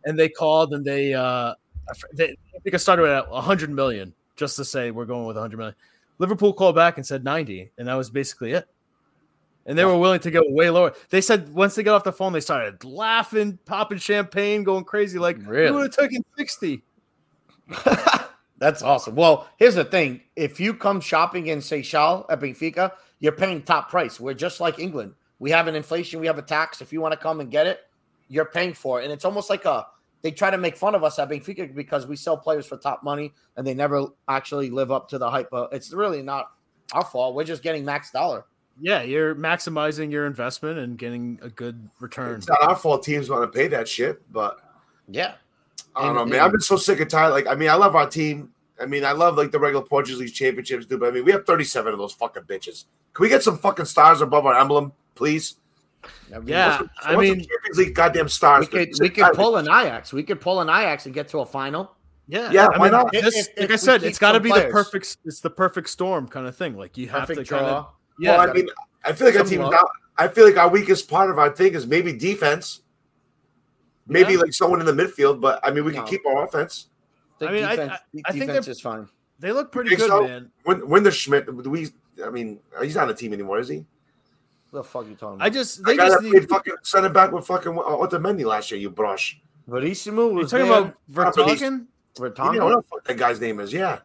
And they called and they uh I think I started at 100 million just to say we're going with 100 million. Liverpool called back and said 90 and that was basically it. and they were willing to go way lower. They said once they got off the phone, they started laughing, popping champagne, going crazy. Like Really? we would have taken sixty. That's awesome. Well, here's the thing: if you come shopping in Seixal at Benfica, you're paying top price. We're just like England. We have an inflation, we have a tax. If you want to come and get it, you're paying for it, and it's almost like a. They try to make fun of us at Benfica because we sell players for top money, and they never actually live up to the hype. But it's really not our fault. We're just getting max dollar. Yeah, you're maximizing your investment and getting a good return. It's not our fault. Teams want to pay that shit, but Yeah, I don't And- know, man. and- I've been so sick and tired. Like, I mean, I love our team. I mean, I love like the regular Portuguese League championships, dude. But I mean, we have 37 of those fucking bitches. Can we get some fucking stars above our emblem, please? Yeah, What's the- I what's the mean, Champions League goddamn stars. we could we could pull an Ajax. We could pull an Ajax and get to a final. yeah, Yeah, I why mean, not? this- If- if like I said, it's got to some be the perfect. It's the perfect storm kind of thing. Like you have Perfect to kind draw. of. Yeah, Well, I mean, I feel like our team. luck. Now, I feel like our weakest part of our thing is maybe defense. Maybe Yeah. like someone in the midfield, but I mean, we can keep our offense. think I mean, I- defense, I- I think defense is fine. they look pretty think good, so? man. When when the Schmidt, we, I mean, he's not on the team anymore, is he? What the fuck you talking about? I just they guy just that need. played fucking center back with fucking uh, Otamendi last year, you brush. Verissimo You was talking there. about Vertonghen? Vertonghen. You Vertonghen? know what the fuck that guy's name is? Yeah.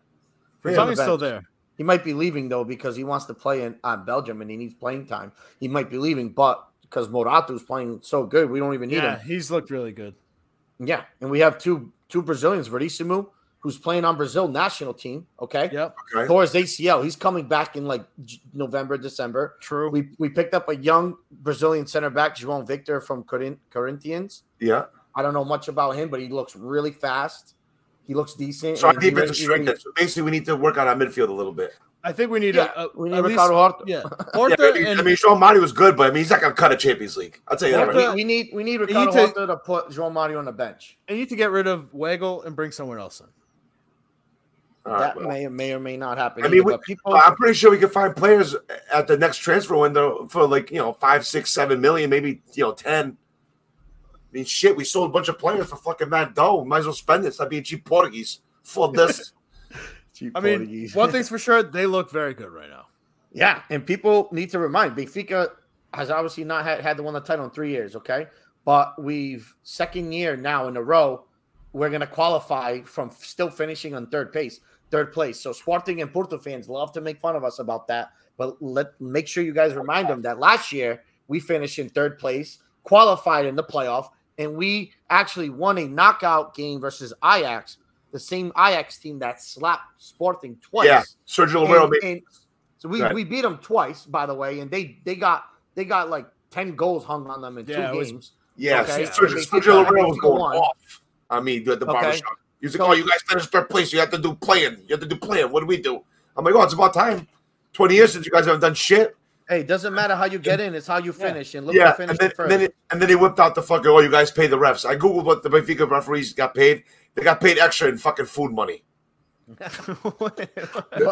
Yeah, Vertonghen's the still there. He might be leaving though because he wants to play in on Belgium and he needs playing time. He might be leaving, but because Morato's playing so good, we don't even need Yeah, him. he's looked really good. Yeah, and we have two two Brazilians, Verissimo, who's playing on Brazil national team. Okay, Yep, Okay. Torres ACL. He's coming back in like November, December. true. We we picked up a young Brazilian center back, João Victor from Corinthians. Yeah. I don't know much about him, but he looks really fast. He looks decent. So our and he defense is strengthened. So basically, we need to work on our midfield a little bit. I think we need Yeah, a, a we need at least- Ricardo Horta. Yeah, Yeah, Horta I mean, and I mean, Sean Marty was good, but I mean, he's not going to cut a Champions League. I'll tell you that. Right. we, we need we need need Ricardo to- Horta to put João Mario on the bench. I need to get rid of Weigl and bring someone else in. All right, that well. may or may or may not happen. I mean, either, we, people, I'm pretty sure we can find players at the next transfer window for like you know five, six, seven million, maybe you know ten. I mean, shit, we sold a bunch of players for fucking that dough. Might as well spend it. Stop being cheap Portuguese. for this. Cheap I mean, Portuguese. one thing's for sure, they look very good right now. yeah, and people need to remind Benfica has obviously not had, had the won the title in three years. Okay, but we've second year now in a row. We're gonna qualify from still finishing on third place. Third place. So Sporting and Porto fans love to make fun of us about that, but let make sure you guys remind them that last year we finished in third place, qualified in the playoff, and we actually won a knockout game versus Ajax, the same Ajax team that slapped Sporting twice. Yeah, Sergio Romero. And- and so we, we beat them twice, by the way, and they they got they got like ten goals hung on them in Yeah, two it was- games. yeah, okay, Sergio, and Sergio. Romero was going one. off. I mean, at the Okay. barbershop. He was like, "Oh, you guys finished third place. You have to do playing. You have to do playing. What do we do?" I'm like, "Oh, it's about time. Twenty years since you guys haven't done shit." Hey, it doesn't matter how you get in; it's how you Yeah. finish. And look, yeah, who and then, first. and then, it, and then he whipped out the fucking. Oh, you guys pay the refs. I googled what the Benfica referees got paid. They got paid extra in fucking food money. They,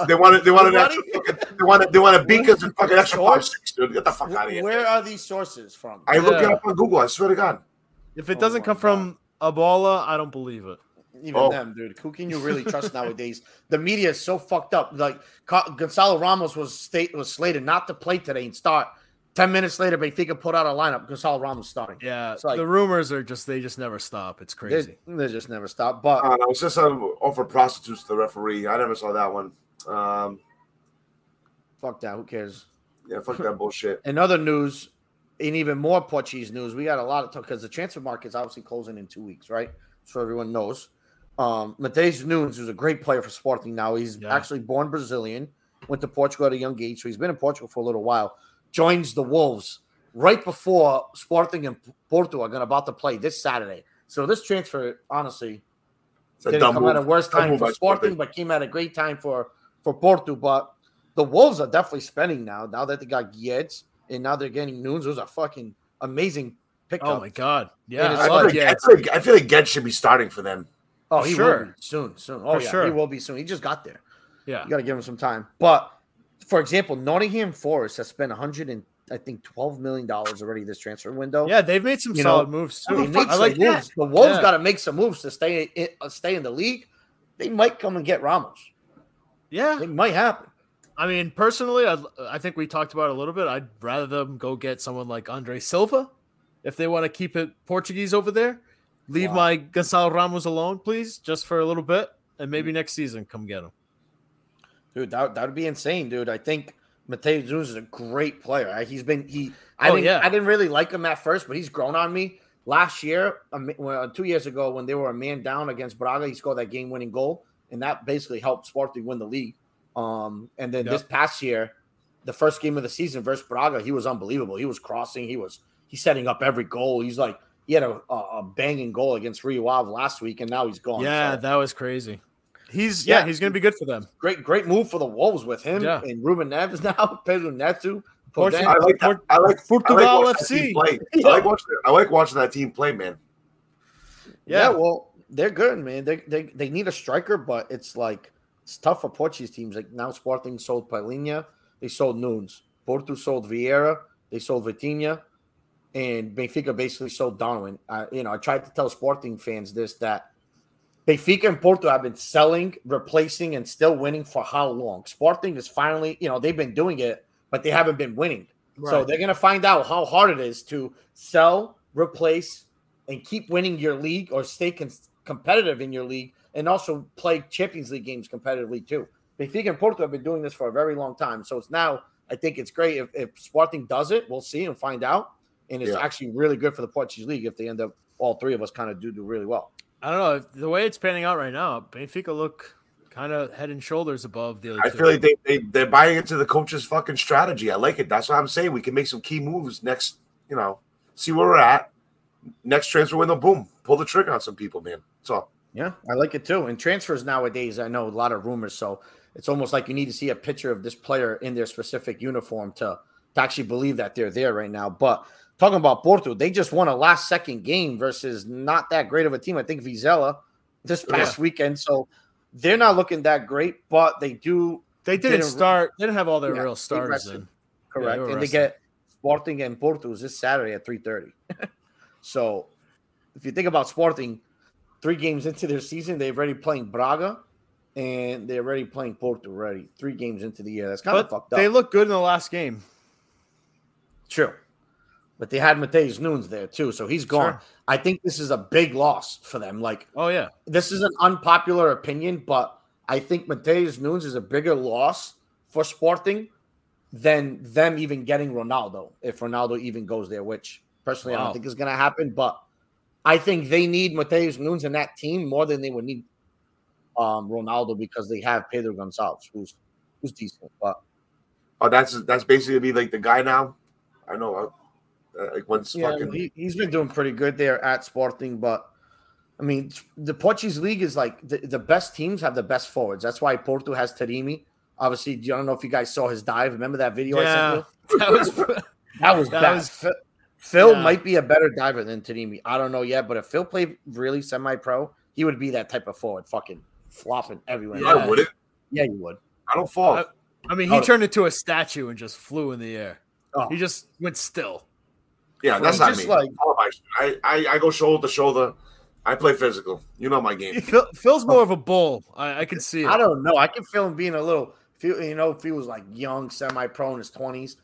they wanted. They wanted. Food Extra, fucking, they wanted. They wanted beakers and fucking extra Source? five six, dude. Get the fuck out of here. Where are these sources from? I looked it up on Google. I swear to God. if it Oh doesn't my come from A Bola, I don't believe it. Even Oh. them, dude. Who can you really trust nowadays? The media is so fucked up. Like Gonzalo Ramos was state was slated not to play today and start. Ten minutes later, Benfica put out a lineup. Gonzalo Ramos starting. Yeah, It's like- the rumors are just they just never stop. It's crazy. they just never stop. But I don't know. It's just um, offer prostitutes to the referee. I never saw that one. Um, fuck that. Who cares? yeah, fuck that bullshit. In other news, in even more Portuguese news, we got a lot of talk because the transfer market's obviously closing in two weeks, right? So everyone knows. Um, Matheus Nunes, who's a great player for Sporting now, he's Yeah. actually born Brazilian, went to Portugal at a young age, so he's been in Portugal for a little while. Joins the Wolves right before Sporting and Porto are going about to play this Saturday. So this transfer, honestly, It's didn't dumb come at a move. worse Dumb time for Sporting, Sporting. but came at a great time for for Porto. But the Wolves are definitely spending now. Now that they got Guedes and now they're getting Nunes, those a fucking amazing pickups. Oh my god! Yeah, I I feel, like, yeah. I, feel like, I feel like Get should be starting for them. Oh, he will Sure. be soon, soon. Oh For yeah, sure. he will be soon. He just got there. Yeah, You got to give him some time. But for example, Nottingham Forest has spent 100 and I think 12 million dollars already this transfer window. yeah. They've made some You solid know, moves too. I like moves. The Wolves Yeah. got to make some moves to stay in, uh, stay in the league. They might come and get Ramos. Yeah, It might happen. I mean, personally, I I think we talked about it a little bit. I'd rather them go get someone like Andre Silva if they want to keep it Portuguese over there. Leave Wow. my Gonzalo Ramos alone, please, just for a little bit, and maybe next season come get him. Dude, that that would be insane, dude. I think Matheus Nunes is a great player. He's been he. I Oh, didn't yeah. I didn't really like him at first, but he's grown on me. Last year, two years ago, when they were a man down against Braga, he scored that game-winning goal, and that basically helped Sporting win the league. Um, and then Yep. this past year, the first game of the season versus Braga, he was unbelievable. He was crossing, he was he's setting up every goal. He's like he had a, a, a banging goal against Rio Ave last week, and now he's gone. yeah, So- that was crazy. He's yeah, Yeah. he's gonna be good for them. great, great move for the Wolves with him Yeah. and Ruben Neves now, Pedro Neto. Portugal- I like that. I like Portugal I like watching that FC. team play. Yeah. I like watching. I like watching that team play, man. Yeah. Yeah. well, they're good, man. They, they they need a striker, but it's like it's tough for Portuguese teams. Like now, Sporting sold Palhinha, they sold Nunes. Porto sold Vieira, they sold Vitinha, and Benfica basically sold Darwin. Uh, you know, I tried to tell Sporting fans this that Benfica and Porto have been selling, replacing, and still winning for how long? Sporting is finally, you know, they've been doing it, but they haven't been winning. So they're gonna find out how hard it is to sell, replace, and keep winning your league or stay con- competitive in your league, and also play Champions League games competitively too. Benfica and Porto have been doing this for a very long time, so it's now. I think it's great if, if Sporting does it. We'll see and find out, and it's Yeah. actually really good for the Portuguese league if they end up all three of us kind of do do really well. I don't know the way it's panning out right now. Benfica look kind of head and shoulders above the other I two. feel like they, they they're buying into the coach's fucking strategy. I like it. That's what I'm saying. We can make some key moves next. You know, see where we're at. Next transfer window, boom, pull the trigger on some people, man. So Yeah, I like it too. And transfers nowadays, I know a lot of rumors, so it's almost like you need to see a picture of this player in their specific uniform to, to actually believe that they're there right now. But talking about Porto, they just won a last second game versus not that great of a team. I think Vizela this past weekend. So they're not looking that great, but they do they didn't, didn't- start. They didn't have all their Yeah, real they starters in. correct. they were and they get Sporting and Porto this Saturday at 3:30. so if you think about Sporting, three games into their season, they're already playing Braga and they're already playing Porto already. Three games into the year. That's kind of fucked up. they look good in the last game. True. But they had Matheus Nunes there too, so he's gone. Sure. I think this is a big loss for them. Like Oh yeah, this is an unpopular opinion, but I think Matheus Nunes is a bigger loss for Sporting than them even getting Ronaldo, if Ronaldo even goes there, which personally I don't think is going to happen. But I think they need Matheus Nunes in that team more than they would need um, Ronaldo because they have Pedro Gonçalves, who's who's decent. But oh, that's that's basically be like the guy now. I know. uh, Uh, Uh, like once yeah, fucking he, he's been doing pretty good there at Sporting, but. I mean, the Portuguese league is like the, the best teams have the best forwards. That's why Porto has Taremi. Obviously, I don't know if you guys saw his dive. Remember that video I sent you? that was That was That bad. was- Phil, Phil Yeah. might be a better diver than Taremi. I don't know yet, but if Phil played really semi-pro, he would be that type of forward, fucking flopping everywhere. Yeah, I wouldn't. Yeah, you would. I don't fall. I- I mean, he Oh. turned into a statue and just flew in the air. Oh, He just went still. Yeah, that's he's not me. like- All my- I, I I go shoulder to shoulder. I play physical. You know my game. Phil, Phil's more of a bull. I, I can see it. I don't know. I can feel him being a little. Feel you know if he was like young, semi-pro in his twenties,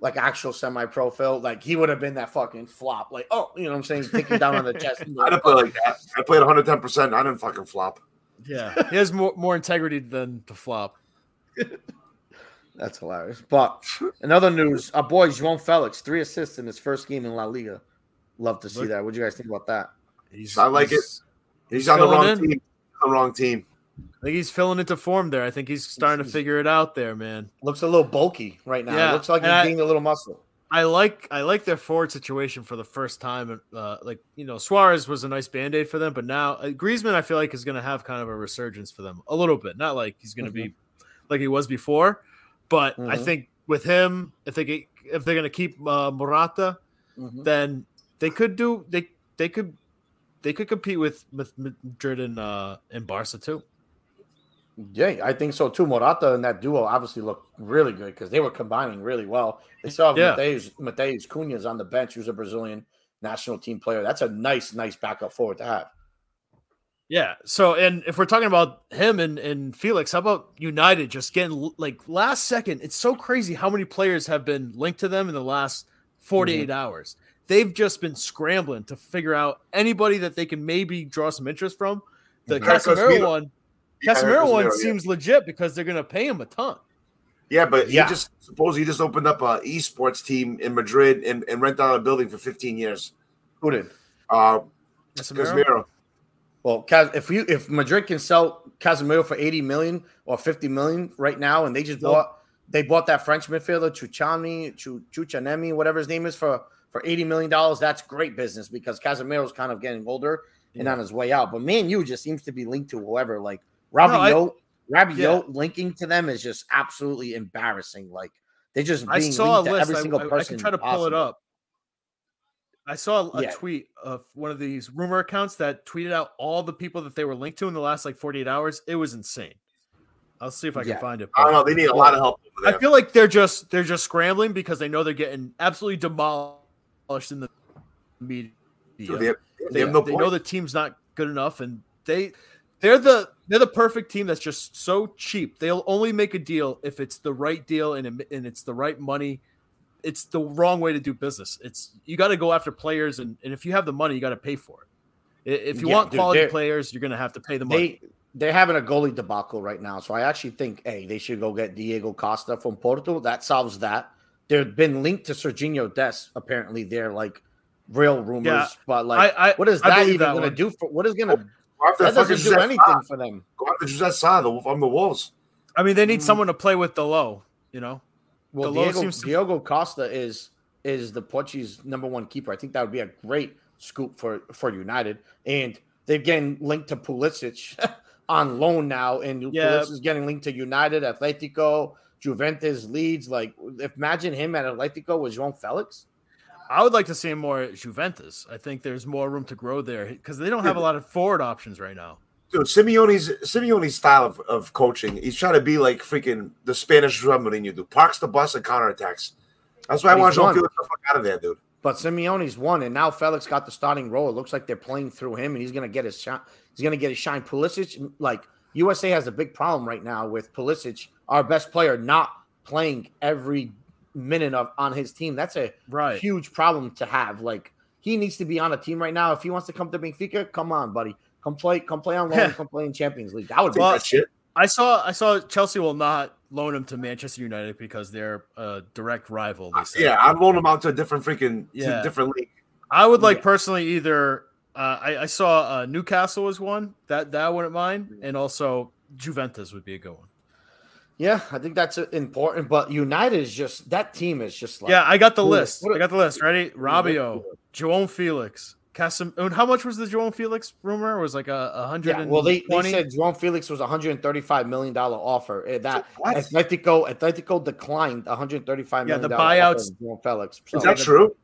like actual semi-pro Phil, like he would have been that fucking flop. Like oh, you know what I'm saying, taking down on the chest. I didn't play like that. I played 110. percent I didn't fucking flop. Yeah, he has more more integrity than to flop. That's hilarious. But in other news, our boy João Felix, three assists in his first game in La Liga. Love to see Look- that. What do you guys think about that? He's, I like he's- He's on the wrong in. team. On the wrong team. I think he's filling into form there. I think he's starting to figure it out there, man. Looks a little bulky right now. Yeah, Looks like he's and I- gained a little muscle. I like I like their forward situation for the first time. Uh, like you know, Suarez was a nice band aid for them, but now uh, Griezmann I feel like is going to have kind of a resurgence for them a little bit. Not like he's going to be like he was before, but I Mhm. think with him, if they get if they're going to keep uh, Morata, Mhm. then they could do they they could they could compete with Madrid and uh and Barca too. Yeah, I think so too. Morata and that duo obviously look really good because they were combining really well. They still have Yeah. Matheus, Matheus Cunha's on the bench, who's a Brazilian national team player. That's a nice, nice backup forward to have. Yeah. So, and if we're talking about him and, and Felix, how about United just getting like last second? It's so crazy how many players have been linked to them in the last 48 mm-hmm. hours. They've just been scrambling to figure out anybody that they can maybe draw some interest from. The Casemiro one, yeah, Casemiro one seems yeah. legit because they're going to pay him a ton. Yeah, but yeah. he just suppose he just opened up a esports team in Madrid and, and rent out a building for 15 years. Who did? Uh, Casemiro. Casemiro. Well, if you if Madrid can sell Casemiro for 80 million or 50 million right now, and they just bought they bought that French midfielder Chuchani, Chuchanemi, whatever his name is, for for 80 million dollars, that's great business because Casemiro's kind of getting older yeah. and on his way out. But Man you just seems to be linked to whoever, like Rabiot. No, Rabiot yeah. linking to them is just absolutely embarrassing. Like they just being I saw linked a list. every single I, person. I can try to pull it up. I saw a yeah. tweet of one of these rumor accounts that tweeted out all the people that they were linked to in the last like 48 hours. It was insane. I'll see if I yeah. can find it. I don't know. They need a lot of help. I feel like they're just they're just scrambling because they know they're getting absolutely demolished in the media. they, have, they, they, no they know the team's not good enough, and they they're the they're the perfect team that's just so cheap. They'll only make a deal if it's the right deal and and it's the right money it's the wrong way to do business. It's you got to go after players, and, and if you have the money, you got to pay for it. If you yeah, want quality players, you're going to have to pay the money. They, they're having a goalie debacle right now, so I actually think, hey, they should go get Diego Costa from Porto. That solves that. They've been linked to Sergiño Dest. Apparently, they're like real rumors, yeah, but like, I, I, what is that even going to do for? What is going to? That doesn't do anything for them. Go after Jose Sa from the Wolves. I mean, they need mm. someone to play with the low. You know. Well, Diego, to... Diogo Costa is is the Portuguese number one keeper. I think that would be a great scoop for for United, and they're getting linked to Pulisic on loan now, and yeah. Pulisic is getting linked to United, Atletico, Juventus, Leeds. Like, imagine him at Atletico with João Felix. I would like to see him more at Juventus. I think there's more room to grow there because they don't have a lot of forward options right now. Dude, Simeone's Simeone's style of, of coaching, he's trying to be like freaking the Spanish Juan Mourinho, dude. Parks the bus and counterattacks. That's why but I want to feel the fuck out of there, dude. But Simeone's won, and now Felix got the starting role. It looks like they're playing through him, and he's gonna get his shot. He's gonna get his shine. Pulisic, like USA has a big problem right now with Pulisic, our best player, not playing every minute of on his team. That's a right. huge problem to have. Like he needs to be on a team right now. If he wants to come to Benfica, come on, buddy. Come play, come play on loan, come play in Champions League. That would be well, shit. I saw, I saw Chelsea will not loan him to Manchester United because they're a direct rival. Yeah, I'd loan him out to a different freaking, yeah. different league. I would like yeah. personally either. Uh, I, I, saw uh, Newcastle was one that that I wouldn't mind, and also Juventus would be a good one. Yeah, I think that's important. But United is just that team is just like yeah. I got the list. I got the list. Ready? Rabiot, João Felix, Casim- and how much was the João Felix rumor? It was like a hundred. Yeah, well, they, they said João Felix was a hundred and thirty-five million dollar offer. Eh, that what? Atletico Atletico declined one hundred thirty-five million. Yeah, the buyouts. João Felix. So, is that true?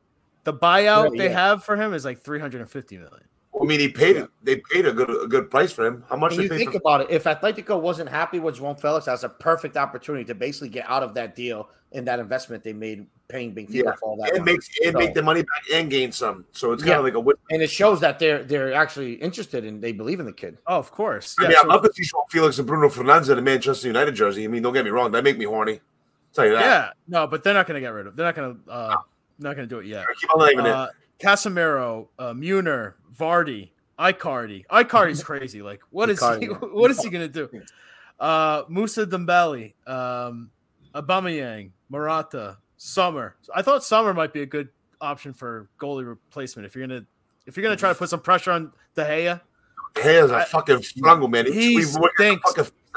The buyout yeah, they yeah. have for him is like three hundred and fifty million. I mean, he paid yeah. they paid a good a good price for him. How much? you think for- about it, if Atletico wasn't happy with João Felix, that's a perfect opportunity to basically get out of that deal and that investment they made paying Benfica yeah. for all that. And makes and so, make the money back and gain some. So it's kind yeah. of like a win. And it shows that they're they're actually interested and they believe in the kid. Oh, of course. I yeah, mean, so- I love to see João Felix and Bruno Fernandes in a Manchester United jersey. I mean, don't get me wrong, that make me horny. I'll tell you that. Yeah, no, but they're not going to get rid of. They're not going to. Uh, not going to do it yet. Keep on naming uh, it. Casemiro, uh, Muner, Vardy, Icardi. Icardi's crazy. Like, what is Icardi, he? What is he gonna do? Uh, Musa Dembele, um, Aubameyang, Morata, Sommer. I thought Sommer might be a good option for goalie replacement if you're gonna if you're gonna try to put some pressure on De Gea. De Gea's a I, fucking struggle, man. He stinks.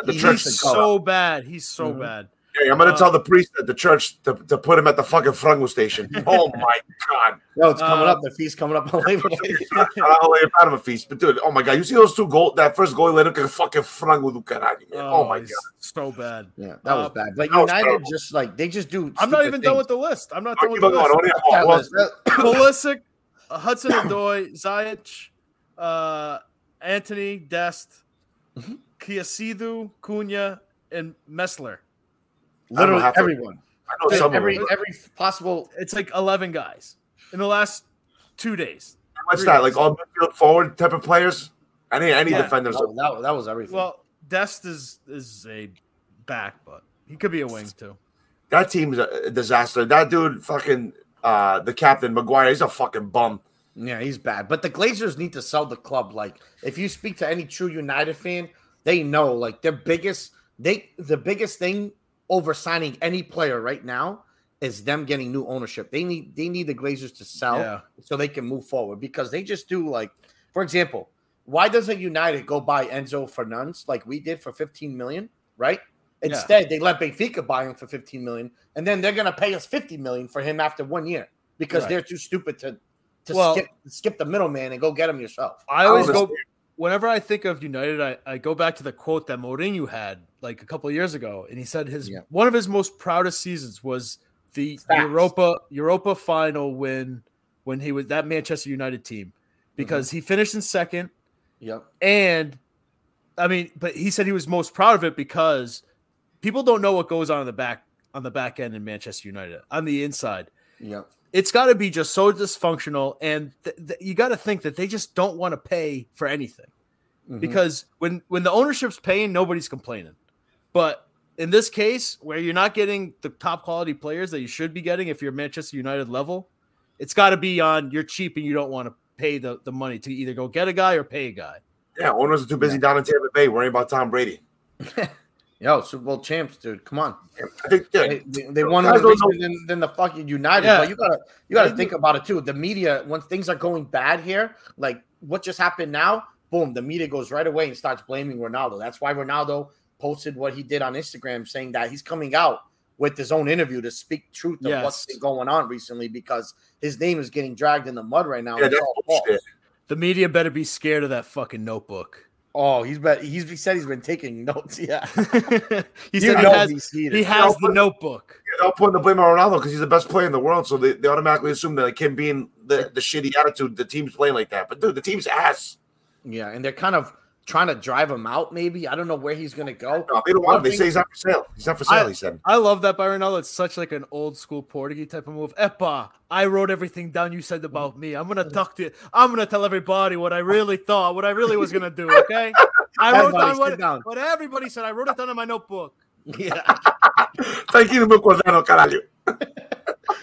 He's so bad. He's so mm-hmm. bad. Hey, I'm going to uh, tell the priest at the church to, to put him at the fucking Frango station. Oh my god! No, it's coming uh, up. The feast coming up on Labor Day. I'll lay a a feast, but dude, oh my god! You see those two goal? That first goal, let him fucking Frango do caralho, man. Oh, oh my god, so bad. Yeah, that uh, was bad. But United just like they just do. I'm not even things. done with the list. I'm not done with the list. Pulisic, Hudson Odoi, Ziyech, uh, Antony Dest, mm-hmm. Kiasidu, Cunha, and Messler. Literally everyone. I know some every every possible. It's like eleven guys in the last two days. What's that? Days. Like all midfield forward type of players? Any any Yeah. defenders. That, that, that was everything. Well, Dest is is a back, but he could be a wing too. That team's a disaster. That dude, fucking uh, the captain Maguire, he's a fucking bum. Yeah, he's bad. But the Glazers need to sell the club. Like, if you speak to any true United fan, they know like their biggest they the biggest thing over signing any player right now is them getting new ownership. They need they need the Glazers to sell Yeah. so they can move forward because they just do like, for example, why doesn't United go buy Enzo Fernandez like we did for 15 million, right? Yeah. Instead, they let Benfica buy him for 15 million, and then they're gonna pay us 50 million for him after one year because Right. they're too stupid to to Well- skip skip the middleman and go get him yourself. I always go understand. Whenever I think of United, I, I go back to the quote that Mourinho had like a couple of years ago, and he said his Yeah. one of his most proudest seasons was the Facts. Europa Europa final win when he was that Manchester United team mm-hmm. because he finished in second, Yep. and I mean, but he said he was most proud of it because people don't know what goes on in the back on the back end in Manchester United on the inside Yep. It's got to be just so dysfunctional and th- th- you got to think that they just don't want to pay for anything Mhm. because when when the ownership's paying nobody's complaining but in this case where you're not getting the top quality players that you should be getting if you're manchester united level it's got to be on you're cheap and you don't want to pay the, the money to either go get a guy or pay a guy Yeah, owners are too busy down in Tampa Bay worrying about Tom Brady. Yo, Super Bowl champs, dude. Come on. They, they, they won more than, than the fucking United. Yeah. But you gotta you gotta think about it too. The media, once things are going bad here, like what just happened now, boom, the media goes right away and starts blaming Ronaldo. That's why Ronaldo posted what he did on Instagram saying that he's coming out with his own interview to speak truth of what's Yes. been going on recently because his name is getting dragged in the mud right now. yeah, that's all false. the media better be scared of that fucking notebook Oh, he's been he's he said he's been taking notes. Yeah. he said he has, he's he has Yeah, the notebook Yeah, they're all putting the blame on Ronaldo because he's the best player in the world. So they, they automatically assume that like him being the, the shitty attitude, the team's playing like that. But dude, the team's ass. Yeah, and they're kind of trying to drive him out. Maybe I don't know where he's gonna go. No, they don't want him. They say he's not for sale. He's not for sale. I- he said. I love that by Ronaldo. Oh, it's such like an old school Portuguese type of move. Epa, I wrote everything down you said about me. I'm gonna talk to I'm gonna tell everybody what I really thought, what I really was gonna do. Okay, I wrote Everybody down what, sit down. what everybody said. I wrote it down in my notebook. Yeah. Tranquilo, meu cordero, caralho.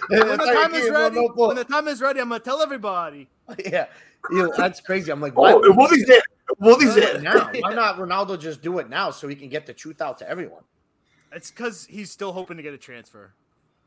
When the time is ready, when the time is ready, I'm gonna tell everybody. yeah, Yo, that's crazy. I'm like, Oh, why what is it? What is it it? now? Why not Ronaldo just do it now so he can get the truth out to everyone? It's because he's still hoping to get a transfer.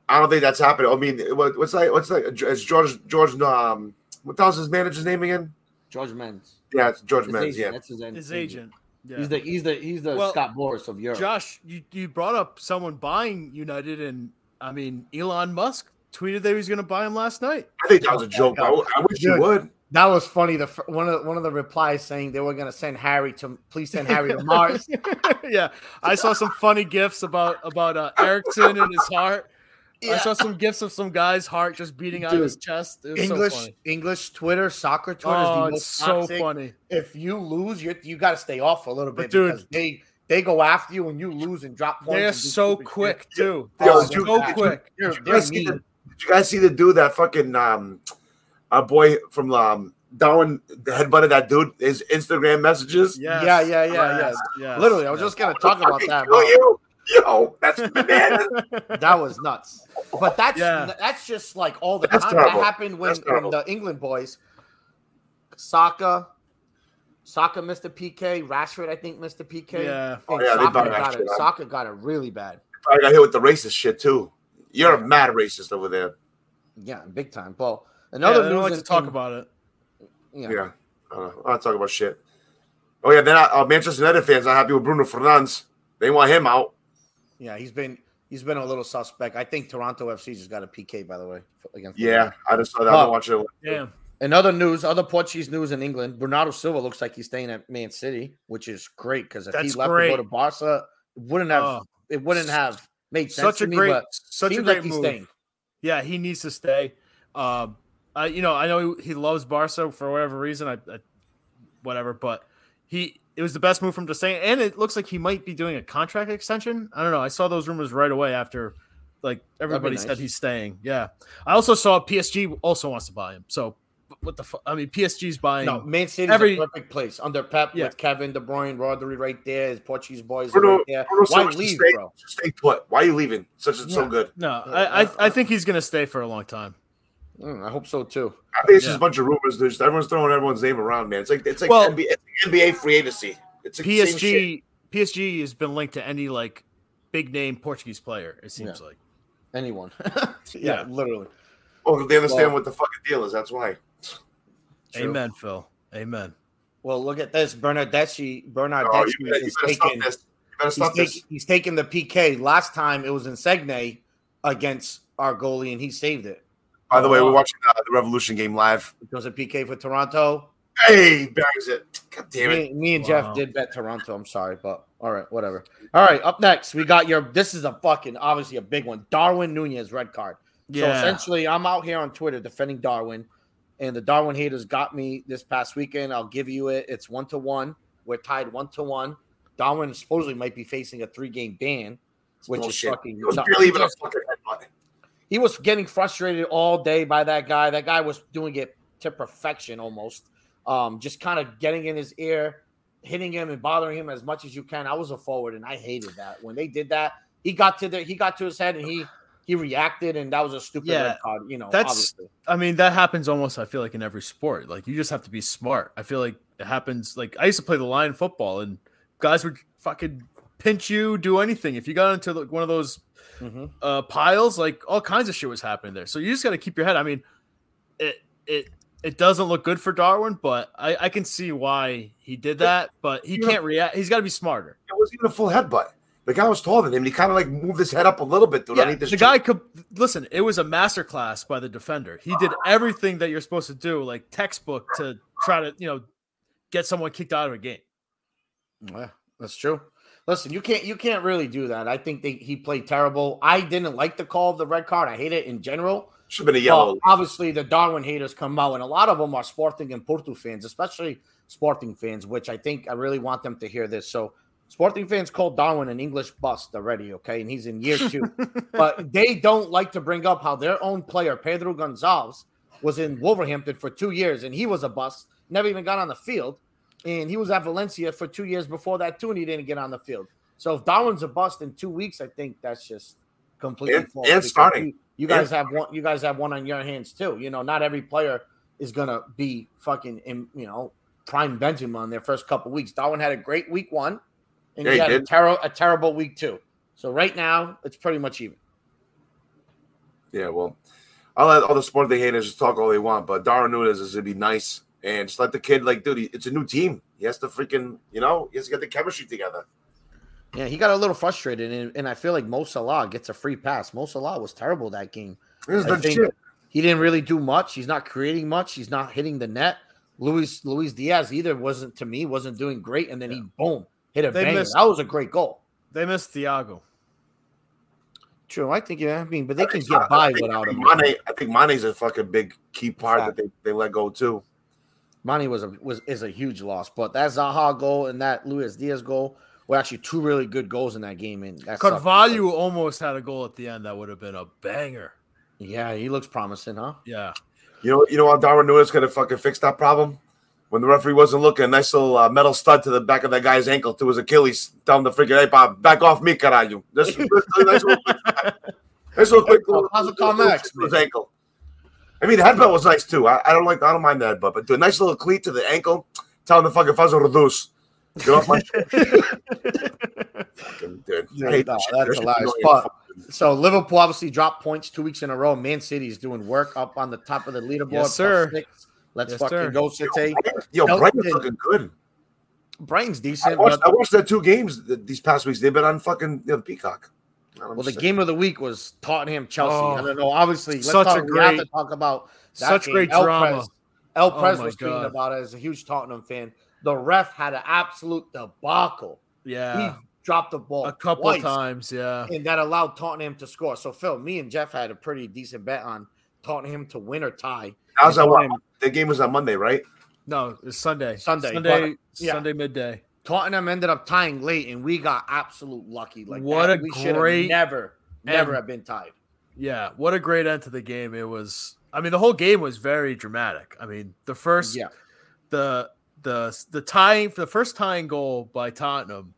I don't think that's happening. I mean, what, what's like? What's like? It's George George. Um, what the his manager's name again? George Mendes, Yeah, it's George his Mendes. agent, Yeah, that's his, His agent. Yeah. He's the he's the he's the Well, Scott Boras of Europe. Josh, you, you brought up someone buying United, and I mean Elon Musk tweeted that he was gonna buy him last night. I think that was a joke. I, I wish you Dude. would. That was funny. The one of one of the replies saying they were gonna send Harry to please send Harry to Mars. yeah, I saw some funny gifs about about uh, Eriksen and his heart. I saw some gifs of some guy's heart just beating out of his chest. It was English so funny. English Twitter soccer Twitter is Oh, the it's most so funny. If you lose, you you got to stay off for a little bit dude- because they they go after you and you lose and drop points. They're so stupid shit. quick too. They're so did you- quick. Did you guys see the, did you guys see the dude that fucking um, a boy from um, Darwin headbutted that dude? His Instagram messages. Yes. Yeah, yeah, yeah, yeah. yes, yes, Literally, I was yes. just gonna talk about that. kill bro. you. Yo, that's bananas. That was nuts. But that's Yeah. that's just like all the That's time. terrible. That happened when, when the England boys, Saka, Saka missed a PK. Rashford, I think, missed a PK. Yeah. And Oh, yeah, Saka got it. up. Saka got it really bad. I got hit with the racist shit too. You're a mad racist over there. Yeah, big time. Well, Yeah, another they news don't like in- to talk in- about it. Yeah. Yeah. Uh, I'm not talking about shit. Oh yeah, then uh, Manchester United fans are happy with Bruno Fernandes. They want him out. Yeah, he's been he's been a little suspect. I think Toronto FC just got a PK, by the way, against. Yeah, I just saw that. Oh. I'm watching it. Damn. In other news, other Portuguese news in England, Bernardo Silva looks like he's staying at Man City, which is great because if That's he left great. to go to Barca, it wouldn't have Oh. it wouldn't have made sense Such to a me. great, but such a great like he's move. staying. Yeah, he needs to stay. Um, I, you know, I know he loves Barca for whatever reason. I, I whatever, but he it was the best move from to stay, and it looks like he might be doing a contract extension. I don't know. I saw those rumors right away after, like everybody said he's staying. Yeah, I also saw PSG also wants to buy him. So what the fuck? I mean, PSG's buying. No, Man City's every- a perfect place under Pep Yeah. with Kevin De Bruyne, Rodri right there, his Portuguese boys Bruno- right there. Bruno Why Silva's leave, stay, bro? Stay put. Why are you leaving? Such a so Yeah. good. No, Yeah, I, I uh, I think he's gonna stay for a long time. Mm, I hope so too. I think it's Yeah. just a bunch of rumors. There's everyone's throwing everyone's name around, man. It's like it's like Well- NBA, it's like NBA free agency. It's like the same shit. PSG PSG has been linked to any like big name Portuguese player. It seems like. Anyone? yeah, Yeah. literally. Well, they understand Well- what the fucking deal is. That's why. True. Amen, Phil. Amen. Well, look at this. Bernardeschi, Oh, Bernardeschi you better, you is better taking. this. You better He's, take, he's taking the PK. Last time it was in Segne against our goalie, and he saved it. By the way, we're watching uh, the Revolution game live. It was a PK for Toronto. Hey, bangs it. God damn it. Me, me and Wow. Jeff did bet Toronto. I'm sorry, but all right, whatever. All right, up next, we got your. This is a fucking obviously a big one. Darwin Nunez red card. Yeah. So essentially, I'm out here on Twitter defending Darwin, and the Darwin haters got me this past weekend. I'll give you it. It's one to one. We're tied one to one. Darwin supposedly might be facing a three game ban, which Bullshit. is fucking. It was barely even a fucking headbutt. He was getting frustrated all day by that guy. That guy was doing it to perfection almost. Um, just kind of getting in his ear, hitting him and bothering him as much as you can. I was a forward and I hated that. When they did that, he got to the he got to his head and he he reacted and that was a stupid Yeah, red card, you know. that's- obviously. I mean, that happens almost. I feel like in every sport. Like you just have to be smart. I feel like it happens. Like I used to play the line football, and guys would fucking pinch you, do anything. If you got into like, one of those Mhm. uh, piles, like all kinds of shit was happening there. So you just got to keep your head. I mean, it it it doesn't look good for Darwin, but I, I can see why he did that. But he Yeah. can't react. He's got to be smarter. It wasn't even a full headbutt. The guy was taller than him. And he kind of like moved his head up a little bit, dude. Yeah, the guy could listen. It was a masterclass by the defender. He did everything that you're supposed to do, like textbook, to try to you know get someone kicked out of a game. Yeah, that's true. Listen, you can't you can't really do that. I think they, he played terrible. I didn't like the call of the red card. I hate it in general. Should have been a Well, yellow. obviously, the Darwin haters come out, and a lot of them are Sporting and Porto fans, especially Sporting fans, which I think I really want them to hear this. So, Sporting fans called Darwin an English bust already, okay? And he's in year two. but they don't like to bring up how their own player, Pedro Gonçalves, was in Wolverhampton for two years, and he was a bust, never even got on the field. And he was at Valencia for two years before that, too, and he didn't get on the field. So, if Darwin's a bust in two weeks, I think that's just completely And- false. and starting. You, you guys have one. You guys have one on your hands too. You know, not every player is gonna be fucking in. You know, prime Benjamin in their first couple weeks. Darwin had a great week one, and Yeah, he he had a, ter- a terrible week two. So right now, it's pretty much even. Yeah, well, I'll let all the sport they haters just talk all they want, but Darwin Nunez is gonna be nice and just let the kid like, dude, he- it's a new team. He has to freaking, you know, he has to get the chemistry together. Yeah, he got a little frustrated, and, and I feel like Mo Salah gets a free pass. Mo Salah was terrible that game. He hasn't I done think shit. he didn't really do much. He's not creating much. He's not hitting the net. Luis Luis Diaz either wasn't to me wasn't doing great, and then he boom hit a They banger. missed- That was a great goal. They missed Thiago. True, I think yeah. I mean, but they I can think so. get by I without him. think Mané, I think Mané's a fucking big key part Fact. that they, they let go too. Mané was a was is a huge loss, but that Zaha goal and that Luis Diaz goal were actually two really good goals in that game. And that sucked Carvalho almost had a goal at the end that would have been a banger. yeah, he looks promising, huh? Yeah. You know, you know how Darwin Nunez gonna fucking fix that problem? When the referee wasn't looking, nice little uh, metal stud to the back of that guy's ankle to his Achilles, down the freaking hey, Bob, back off me, caralho. This, this, this nice little quick, nice little quick little, How's it little- called little next, to his ankle. I mean, the headbutt was nice too. I, I don't like, I don't mind the headbutt, but do a nice little cleat to the ankle, telling the fucking fuzzer reduce. Get off my shit. Fucking dude. Yeah, I hate no, that's That shit's hilarious. But- So Liverpool obviously dropped points two weeks in a row. Man City is doing work up on the top of the leaderboard. Yes, sir. six. Let's Yes, fucking sir. go, City. Yo, Elton Brighton's looking good. Brighton's I decent, watched, but I watched their two games these past weeks. They've been on fucking you know, the Peacock. Well, the game of the week was Tottenham Chelsea. Oh, I don't know. Obviously, let's such a talk, we have to great- talk about that Such game. great El drama. Prez, El Oh Prez my was tweeting about it as a huge Tottenham fan. The ref had an absolute debacle. Yeah. he dropped the ball a couple twice, times. Yeah. and that allowed Tottenham to score. So Phil, me and Jeff had a pretty decent bet on Tottenham to win or tie. How's that? And What? The game was on Monday, right? No, it's Sunday. Sunday, Sunday. but- yeah. Sunday midday. Tottenham ended up tying late, and we got absolute lucky. Like What that. a we great- never, never and- have been tied. Yeah, what a great end to the game. It was I mean the whole game was very dramatic. I mean, the first Yeah. the the the tying for the first tying goal by Tottenham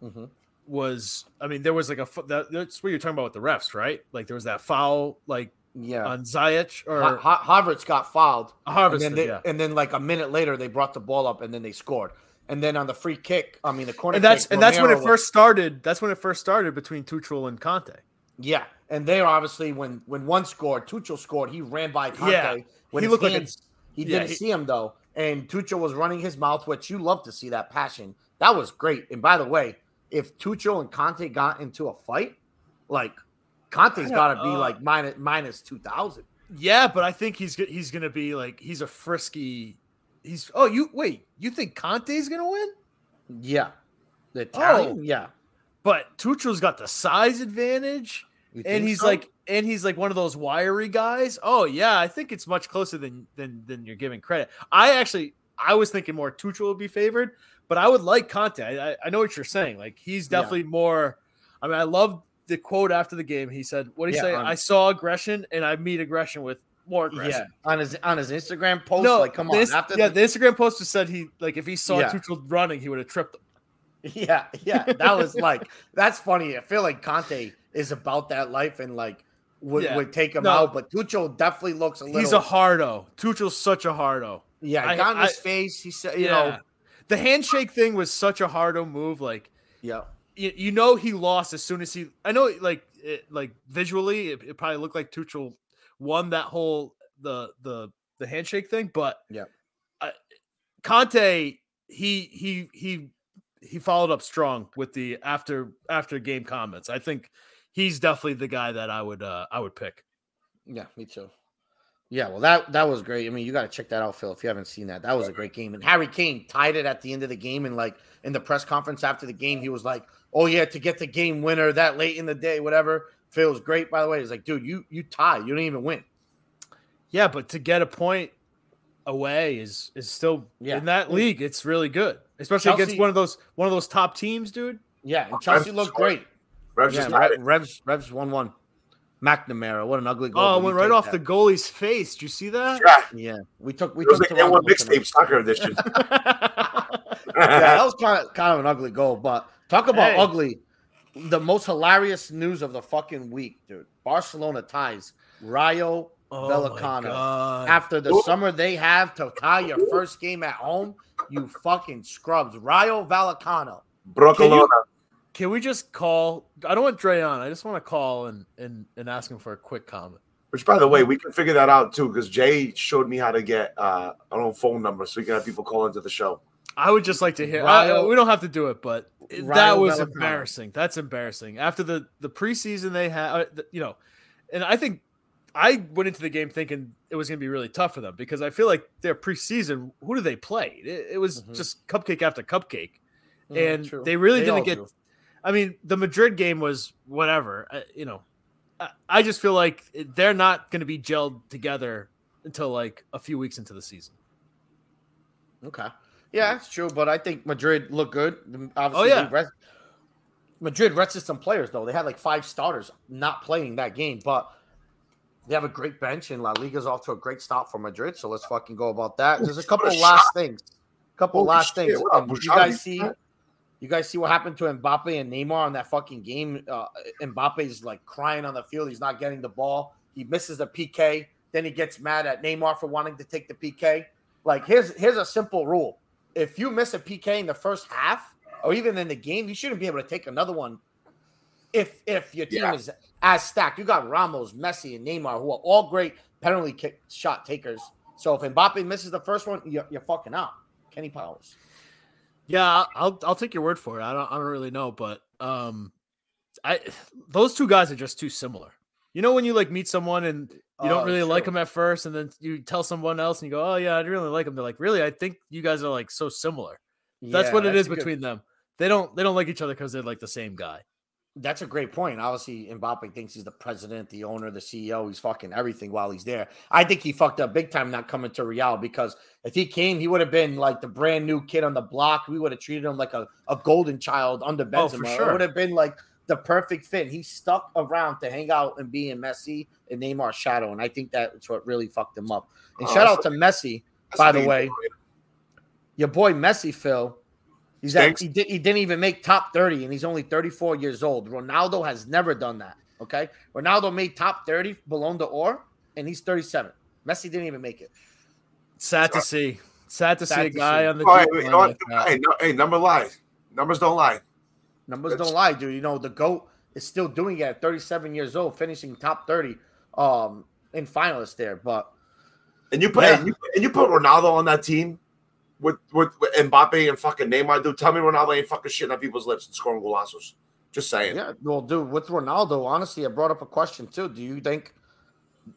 hmm was I mean there was like a that, that's what you're talking about with the refs, right? Like there was that foul like Yeah. on Ziyech or Ha- Ha- Havertz got fouled. And then, they, yeah. and then like a minute later, they brought the ball up and then they scored. And then on the free kick, I mean the corner. And that's kick, and that's when it first started. That's when it first started between Tuchel and Conte. Yeah, and there obviously when when one scored, Tuchel scored. He ran by Conte. Yeah, when he looked like a- hands, he yeah, didn't he- see him though, and Tuchel was running his mouth, which you love to see that passion. That was great. And by the way, if Tuchel and Conte got into a fight, like Conte's got to be like minus minus two thousand. Yeah, but I think he's he's gonna be like he's a frisky. He's oh you wait you think Conte's gonna win? Yeah, the Italian. Oh. Yeah, But Tuchel's got the size advantage, and he's so? like and he's like one of those wiry guys. Oh yeah, I think it's much closer than than than you're giving credit. I actually I was thinking more Tuchel would be favored, but I would like Conte. I, I know what you're saying. Like he's Yeah. definitely more. I mean, I love the quote after the game. He said, "What did he Yeah, say? on- I saw aggression, and I meet aggression with more aggression." yeah on his on his Instagram post. no, like come on, after yeah, the, the Instagram post just said he like if he saw Yeah. Tuchel running, he would have tripped him. Yeah, yeah, that was like that's funny. I feel like Conte is about that life and like would, Yeah. would take him No. out, but Tuchel definitely looks a little. He's a hardo. Tuchel's such a hardo. yeah. I- got in his I- face. He said, you Yeah. know, the handshake thing was such a hardo move. Like yeah, you, you know he lost as soon as he. I know like it, like visually it, it probably looked like Tuchel won that whole the the the handshake thing, but Yeah. I, Conte he he he he followed up strong with the after after game comments. I think he's definitely the guy that I would uh I would pick. yeah, me too. Yeah, well, that that was great. I mean, you got to check that out, Phil, if you haven't seen that. That was a great game. And Harry Kane tied it at the end of the game, and like in the press conference after the game, he was like, "Oh yeah, to get the game winner that late in the day, whatever." Feels great, by the way. He's like, "Dude, you you tie, you didn't even win." Yeah, but to get a point away is is still Yeah. in that league. It's really good, especially against one of those one of those top teams, dude. Yeah, and Chelsea Revs looked scored. great. Revs Yeah, just had Re- it. Revs Revs one one. McNamara, what an ugly goal. Oh, it went right off that. the goalie's face. Did you see that? Yeah, Yeah, we took we it was took like that one mixtape soccer edition. yeah, that was kind of kind of an ugly goal. But talk about Hey. ugly. The most hilarious news of the fucking week, dude. Barcelona ties Rayo Oh Vallecano. After the Ooh. summer they have to tie your first game at home, you fucking scrubs. Rayo Vallecano. Broccolona. Can we just call? I don't want Dre on. I just want to call and and and ask him for a quick comment. Which, by the way, we can figure that out too, because Jay showed me how to get uh, our own phone number so we can have people call into the show. I would just like to hear. I- we don't have to do it, but it- that was Vallecano. embarrassing. That's embarrassing. After the the preseason they had, uh, you know, and I think I went into the game thinking it was going to be really tough for them because I feel like their preseason. Who do they play? It, it was Mhm. just cupcake after cupcake, Mm, and true. they really They didn't get. do. I mean, the Madrid game was whatever. uh, you know, I, I just feel like they're not going to be gelled together until like a few weeks into the season. Okay. Yeah, that's true. But I think Madrid looked good. Obviously, Oh, yeah. rest- Madrid rested some players though. They had like five starters not playing that game, but they have a great bench, and La Liga's off to a great start for Madrid. So let's fucking go about that. There's a couple a last shot. things. Couple Holy last shit, things. what up, you guys see, you guys see what happened to Mbappe and Neymar in that fucking game. Uh, is like crying on the field. He's not getting the ball. He misses the PK. Then he gets mad at Neymar for wanting to take the PK. Like here's here's a simple rule: if you miss a PK in the first half or even in the game, you shouldn't be able to take another one. If if your team Yeah. is as stacked, you got Ramos, Messi, and Neymar, who are all great penalty kick shot takers. So if Mbappe misses the first one, you're, you're fucking out. Kenny Powers. Yeah, I'll I'll take your word for it. I don't I don't really know, but um, I those two guys are just too similar. You know when you like meet someone and you don't Oh, really like them at first, and then you tell someone else and you go, "Oh yeah, I really like them." They're like, "Really? I think you guys are like so similar." That's Yeah, what it is good- between them. They don't they don't like each other because they're like the same guy. That's a great point. Obviously, Mbappe thinks he's the president, the owner, the CEO. He's fucking everything while he's there. I think he fucked up big time not coming to Real because if he came, he would have been like the brand new kid on the block. We would have treated him like a, a golden child under oh, Benzema. Oh, for It sure. would have been like the perfect fit. He stuck around to hang out and be in Messi and Neymar's shadow, and I think that's what really fucked him up. And Oh, shout out to Messi, by the he- way. your boy Messi, Phil. He's at, he, did, he didn't even make top 30 and he's only 34 years old. Ronaldo has never done that. Okay. Ronaldo made top 30 Ballon d'Or and he's 37. Messi didn't even make it. Sad to see. Sad to Sad see a guy see. on the All right, deep you know like. Hey, no, hey, number lie. Numbers don't lie. Numbers don't lie, dude. You know, the GOAT is still doing it at 37 years old, finishing top 30 um in finalists there. But And you put Yeah. and, you, and you put Ronaldo on that team with, with with Mbappe and fucking Neymar. Dude, tell me Ronaldo ain't fucking shitting on people's lips and scoring golazos. Just saying. yeah, well, dude, with Ronaldo, honestly, I brought up a question too. Do you think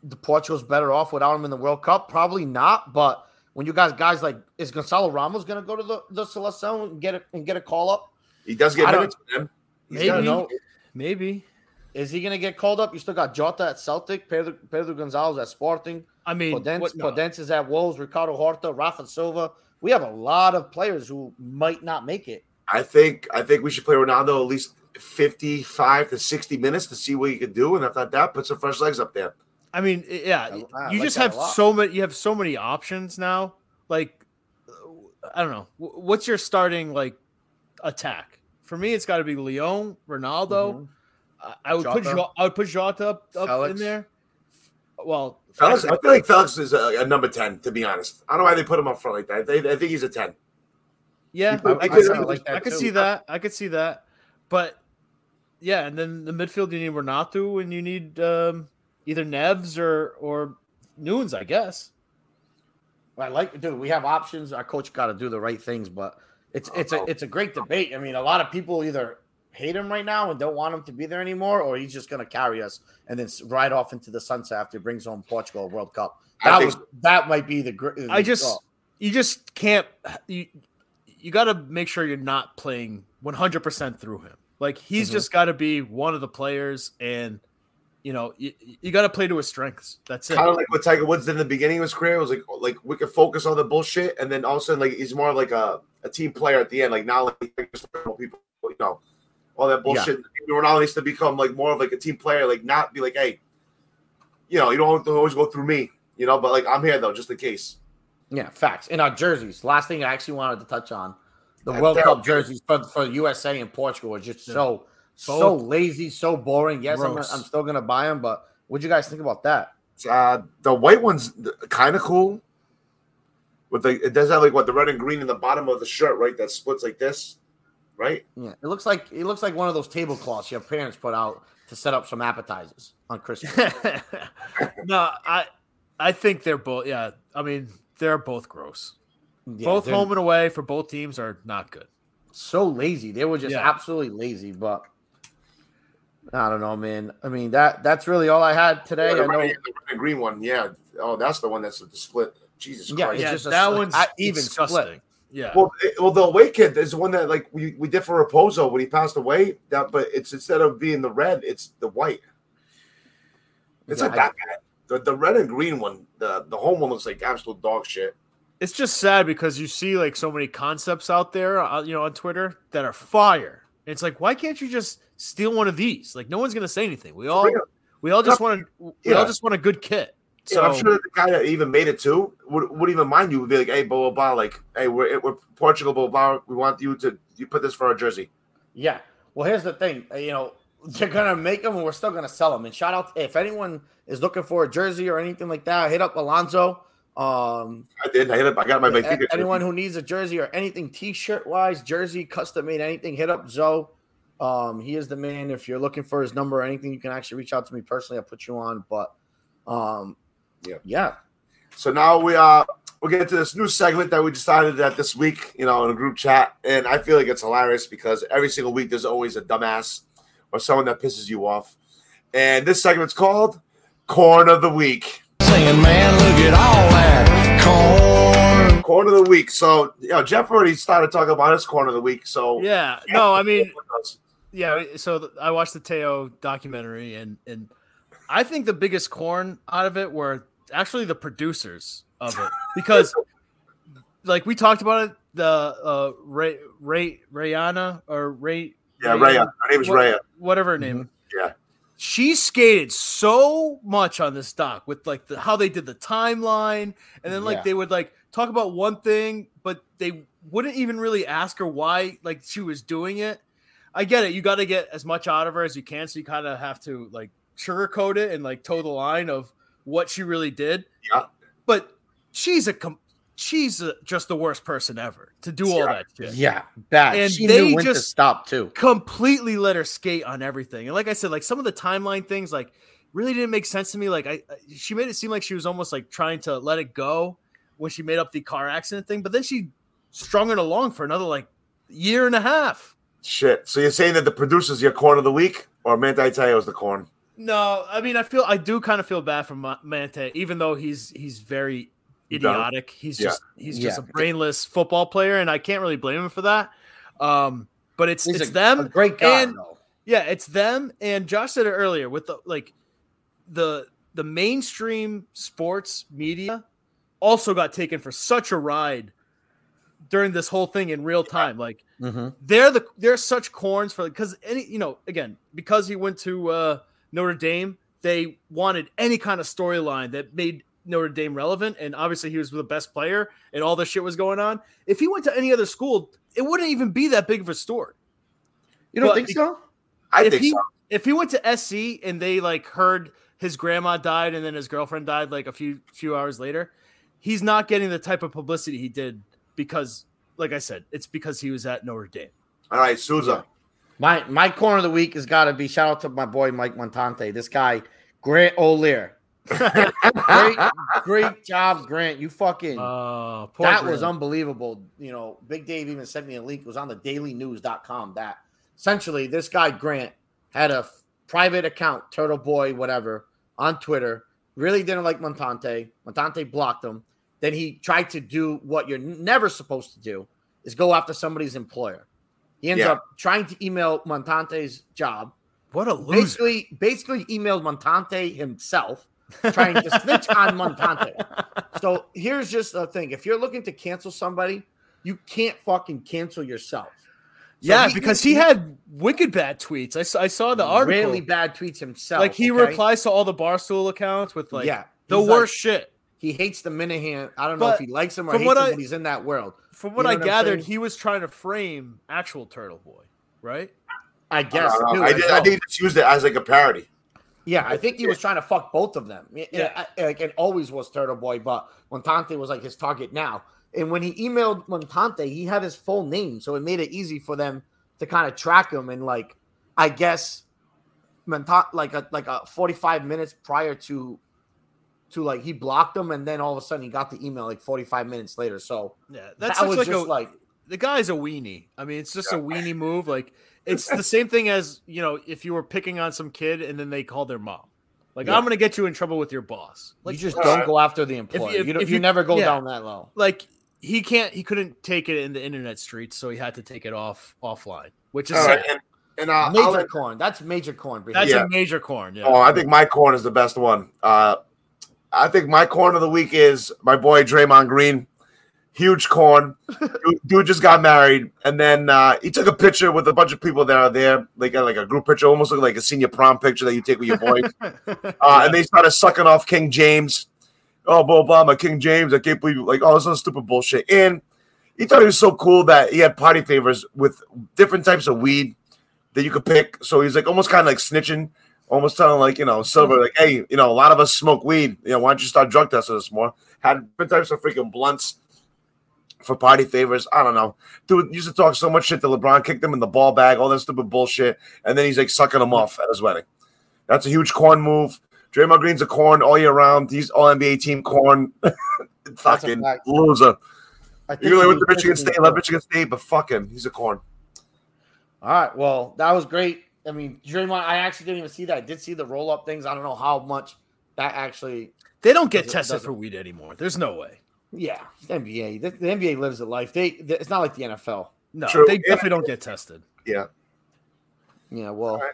the Portugal's better off without him in the World Cup? Probably not. But when you guys guys like is Gonçalo Ramos gonna go to the, the Selección and get it and get a call up? He does get I minutes for them. He's Maybe. got- I don't know. Maybe. Is he gonna get called up? You still got Jota at Celtic, Pedro, Pedro Gonçalves at Sporting, I mean, Podence, what- no. Podence is at Wolves, Ricardo Horta, Rafa Silva. We have a lot of players who might not make it. I think I think we should play Ronaldo at least fifty-five to sixty minutes to see what he could do, and if not that, put some fresh legs up there. I mean, yeah, I- I you like just have so many. You have so many options now. Like, I don't know. What's your starting like attack? For me, it's got to be Leão, Ronaldo. Mhm. I, I would put Jota. Jo- I would put Jota up, up in there. Well, Felix, I feel like Felix is a, a number ten. To be honest, I don't know why they put him up front like that. They, I think he's a ten. yeah, I- I, I could see, like that I could see that. I could see that. But yeah, and then the midfield you need Renato and you need um, either Neves or or Nunes, I guess. I like, dude. We have options. Our coach got to do the right things, but it's it's a it's a great debate. I mean, a lot of people either hate him right now and don't want him to be there anymore, or he's just gonna carry us and then s- ride off into the sunset after he brings home Portugal World Cup. That think was that might be the. gr- I just oh, you just can't you you got to make sure you're not playing 100% through him. Like he's Mhm. just got to be one of the players and you know, you, you got to play to his strengths. That's it. Kind of like what Tiger Woods did in the beginning of his career. It was like like we could focus on the bullshit, and then all of a sudden, like he's more like a, a team player at the end. Like not like just people, you know, all that bullshit. Ronaldo needs to become like more of like a team player. Like not be like, hey, you know, you don't have to always go through me. You know, but like I'm here though, just in case. yeah, facts. In our jerseys, last thing I actually wanted to touch on the Yeah, World Cup jerseys for for USA and Portugal were just so so Both. lazy, so boring. Yes, I'm, Gross. I'm still gonna buy them, but what'd you guys think about that? Uh, the white one's kind of cool. With the it does have like what the red and green in the bottom of the shirt, right? That splits like this, right? Yeah, it looks like it looks like one of those tablecloths your parents put out to set up some appetizers on Christmas. no, I I think they're both yeah, I mean, they're both gross. Yeah, both home and away for both teams are not good. so lazy. They were just Yeah. absolutely lazy. But I don't know, man. I mean that that's really all I had today. Yeah, I know. the red and green one, yeah. Oh, that's the one that's the split. Jesus Yeah, Christ. It's yeah, just that sli- one's I- even disgusting. split. Yeah. Well, it- well, the away kid is the one that like we, we did for Raposo when he passed away. That, but it's instead of being the red, it's the white. It's Yeah, like I- that bad. The, the red and green one, the the home one looks like absolute dog shit. it's just sad because you see like so many concepts out there, uh, you know, on Twitter that are fire. It's like, why can't you just steal one of these? Like, no one's gonna say anything. We all, we all just want to, we all just want a good kit. So I'm sure the guy that even made it too would, would even mind you would be like, hey, blah blah blah, like, hey, we're we're Portugal, blah blah. We want you to you put this for our jersey. Yeah. Well, here's the thing. uh, You know, they're gonna make them, and we're still gonna sell them. And shout out if anyone is looking for a jersey or anything like that, hit up Alonzo. Um, I did. I hit up. I got my Benfica. anyone who needs a jersey or anything t-shirt wise, jersey, custom made, anything, hit up Zoe. Um, he is the man. If you're looking for his number or anything, you can actually reach out to me personally. I'll put you on. But um, Yeah. yeah, So now we uh we'll get to this new segment that we decided that this week, you know, in a group chat, and I feel like it's hilarious because every single week there's always a dumbass or someone that pisses you off, and this segment's called Corn of the Week. Saying, man, look at all that corn. Corn of the Week. So you know, Jeff already started talking about his Corn of the Week. So yeah, no, I mean, yeah. So I watched the Te'o documentary, and and I think the biggest corn out of it were actually the producers of it because, like we talked about it, the uh Ray Ray Rayana or Ray Yeah, Rhea. Her name is what- Rhea. whatever her name. Yeah. She skated so much on this doc with like the how they did the timeline, and then like Yeah. they would like talk about one thing, but they wouldn't even really ask her why like she was doing it. I get it. You got to get as much out of her as you can, so you kind of have to like sugarcoat it and like toe the line of what she really did. Yeah. But she's a com- she's a, just the worst person ever to do all Yeah. that shit Yeah, bad. And she they knew when to just- stop too. completely let her skate on everything. And like I said, like some of the timeline things, like really didn't make sense to me. Like I, I- she made it seem like she was almost like trying to let it go when she made up the car accident thing, but then she strung it along for another like year and a half. Shit. So you're saying that the producer's your corn of the week, or Manti Te'o is the corn? No, I mean I feel I do kind of feel bad for Manti, even though he's he's very Dumb. idiotic. He's Yeah. just he's just a brainless football player, and I can't really blame him for that. Um, but it's He's it's a, them a great guy and- Yeah, it's them and Josh said it earlier with the like the the mainstream sports media also got taken for such a ride during this whole thing in real time. Like Mhm. they're the they're such corns for because any you know again because he went to uh, Notre Dame, they wanted any kind of storyline that made Notre Dame relevant, and obviously he was the best player, and all this shit was going on. If he went to any other school, it wouldn't even be that big of a story You don't But think so? I think he so. if he went to SC and they like heard his grandma died and then his girlfriend died like a few few hours later, he's not getting the type of publicity he did because, like I said, it's because he was at Notre Dame. All right, Souza. My my corner of the week has got to be shout out to my boy Mike Montante. This guy, Grant O'Lear. great, great job, Grant. You fucking Uh, that was unbelievable. You know, Big Dave even sent me a link. It was on the dailynews.com that essentially this guy Grant had a f- private account, Turtle Boy, whatever, on Twitter. Really didn't like Montante. Montante blocked him. Then he tried to do what you're never supposed to do is go after somebody's employer. He ends Yeah. up trying to email Montante's job. what a loser. Basically, basically emailed Montante himself, trying to snitch on Montante. So here's just the thing: if you're looking to cancel somebody, you can't fucking cancel yourself. So yeah, because he had wicked bad tweets. I saw, I saw the article. really bad tweets himself. like he okay? replies to all the Barstool accounts with like yeah, the he's like- worst shit. He hates the Minahan. I don't know if he likes him or from hates what him, I- but he's in that world. From what You know I what gathered, he was trying to frame actual Turtle Boy, right? I I, guess. don't know. too, I, did, I think he just used it as like a parody. Yeah, I think he was trying to fuck both of them. Yeah, Yeah. like it always was Turtle Boy, but Montante was like his target now. And when he emailed Montante, he had his full name, so it made it easy for them to kind of track him. And like, I guess, Montante, like a like a forty five minutes prior to, to like he blocked him, and then all of a sudden he got the email like forty five minutes later. So Yeah, that's that such was like just a like the guy's a weenie. I mean, it's just a weenie move. Like it's the same thing as you know if you were picking on some kid and then they called their mom. Like Yeah. I'm gonna get you in trouble with your boss. Like you just uh, don't go after the employer. if- you, don't, if you, you- never go yeah. down that low. like he can't he couldn't take it in the internet streets, so he had to take it off offline, which is right, and, and uh, I'll Major corn. That's major corn. that's Yeah. a major corn. Yeah. Oh, I think my corn is the best one. Uh, I think my corn of the week is my boy Draymond Green. Huge corn. dude, just got married, and then uh, he took a picture with a bunch of people that are there. They got like a group picture, almost like a senior prom picture that you take with your boys. Uh, and they started sucking off King James. Oh, blah, blah, my King James. I can't believe like all this other stupid bullshit. And he thought he was so cool that he had party favors with different types of weed that you could pick. So he's like almost kind of like snitching, almost telling like, you know, Silver, like, hey, you know, a lot of us smoke weed. You know, why don't you start drug testing us more? Had different types of freaking blunts for party favors. I don't know. Dude used to talk so much shit that LeBron kicked him in the ball bag, all that stupid bullshit. And then he's like sucking them off at his wedding. That's a huge corn move. Draymond Green's a corn all year round. He's all NBA team corn. Fucking loser. I think he went to Michigan State, love Michigan State, but fuck him. He's a corn. All right. Well, that was great. I mean, Draymond, I actually didn't even see that. I did see the roll up things. I don't know how much that actually. they don't get tested for weed anymore. There's no way. Yeah, the NBA. The, the NBA lives a life. They, they- It's not like the NFL. No, True. they Yeah. definitely don't get tested. Yeah. Yeah. Well. All right.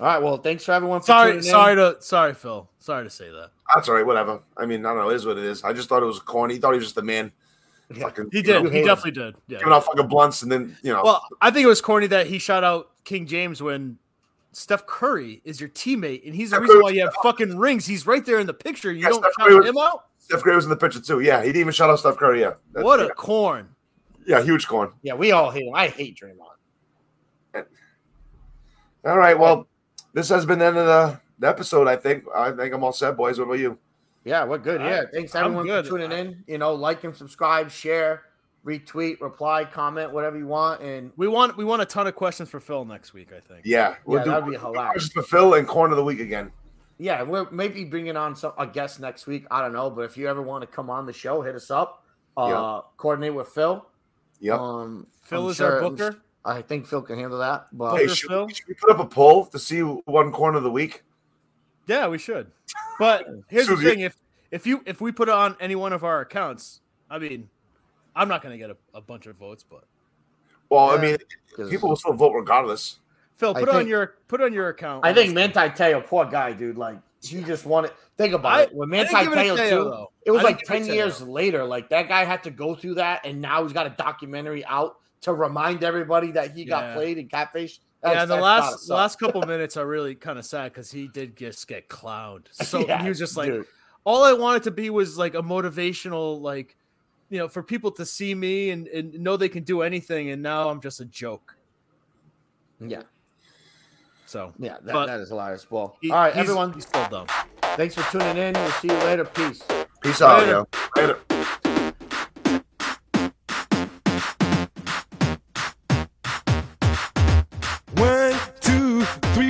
All right. Well, thanks for everyone. For Sorry, tuning in. sorry to sorry, Phil. Sorry to say that. That's all right, whatever. I mean, I don't know. It is what it is. I just thought it was corny. He thought he was just a man. Yeah. Fucking, He you know, did. He definitely did. Yeah. giving out fucking blunts and then, you know. Well, I think it was corny that he shot out King James when Steph Curry is your teammate and he's the Steph reason Curry- why you have fucking rings. He's right there in the picture. You Yeah, don't Steph shout was- him out. Steph Curry was in the picture too. Yeah, he didn't even shout out Steph Curry. Yeah, That- What a yeah, corn! yeah, huge corn. Yeah, we all hate him. I hate Draymond. All right, well, this has been the end of the, the episode. I think. I think I'm all set, boys. What about you? Yeah, we're good. Yeah, thanks everyone for tuning in. You know, like and subscribe, share, retweet, reply, comment, whatever you want. And We want we want a ton of questions for Phil next week. I think. Yeah, we'll Yeah, that'd be hilarious. questions for Phil and corn of the week again. yeah, we're maybe bringing on some a guest next week. I don't know, but if you ever want to come on the show, hit us up. Uh, Yeah. coordinate with Phil. Yep. Um, Phil I'm is our sure- I'm booker. s- I think Phil can handle that. But Booker hey, should, Phil? should we put up a poll to see one won corn of the week? Yeah, we should. But here's the Susie. thing: if if you if we put it on any one of our accounts, I mean, I'm not going to get a, a bunch of votes, but Well, I mean, people will still vote regardless. Phil, put it on think- your put on your account. I think Manti Te'o, poor guy, dude. Like he just wanted. Think about I- it. When Manti it Te'o Te'o, too, though. it was I like didn't give it ten years later. Like that guy had to go through that, and now he's got a documentary out to remind everybody that he got played and catfish. Yeah, the That's- that's gotta last the suck. last couple minutes are really kind of sad because he did just get clowned. So Yeah, he was just like, dude. all I wanted to be was like a motivational, like, you know, for people to see me and, and know they can do anything. And now I'm just a joke. yeah, So yeah, that, But- that is hilarious. Well, he- all right, he's- everyone, he's still dumb. thanks for tuning in. We'll see you later. Peace. Peace out, Later. yo. Later.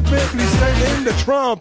please sing in the trumpet.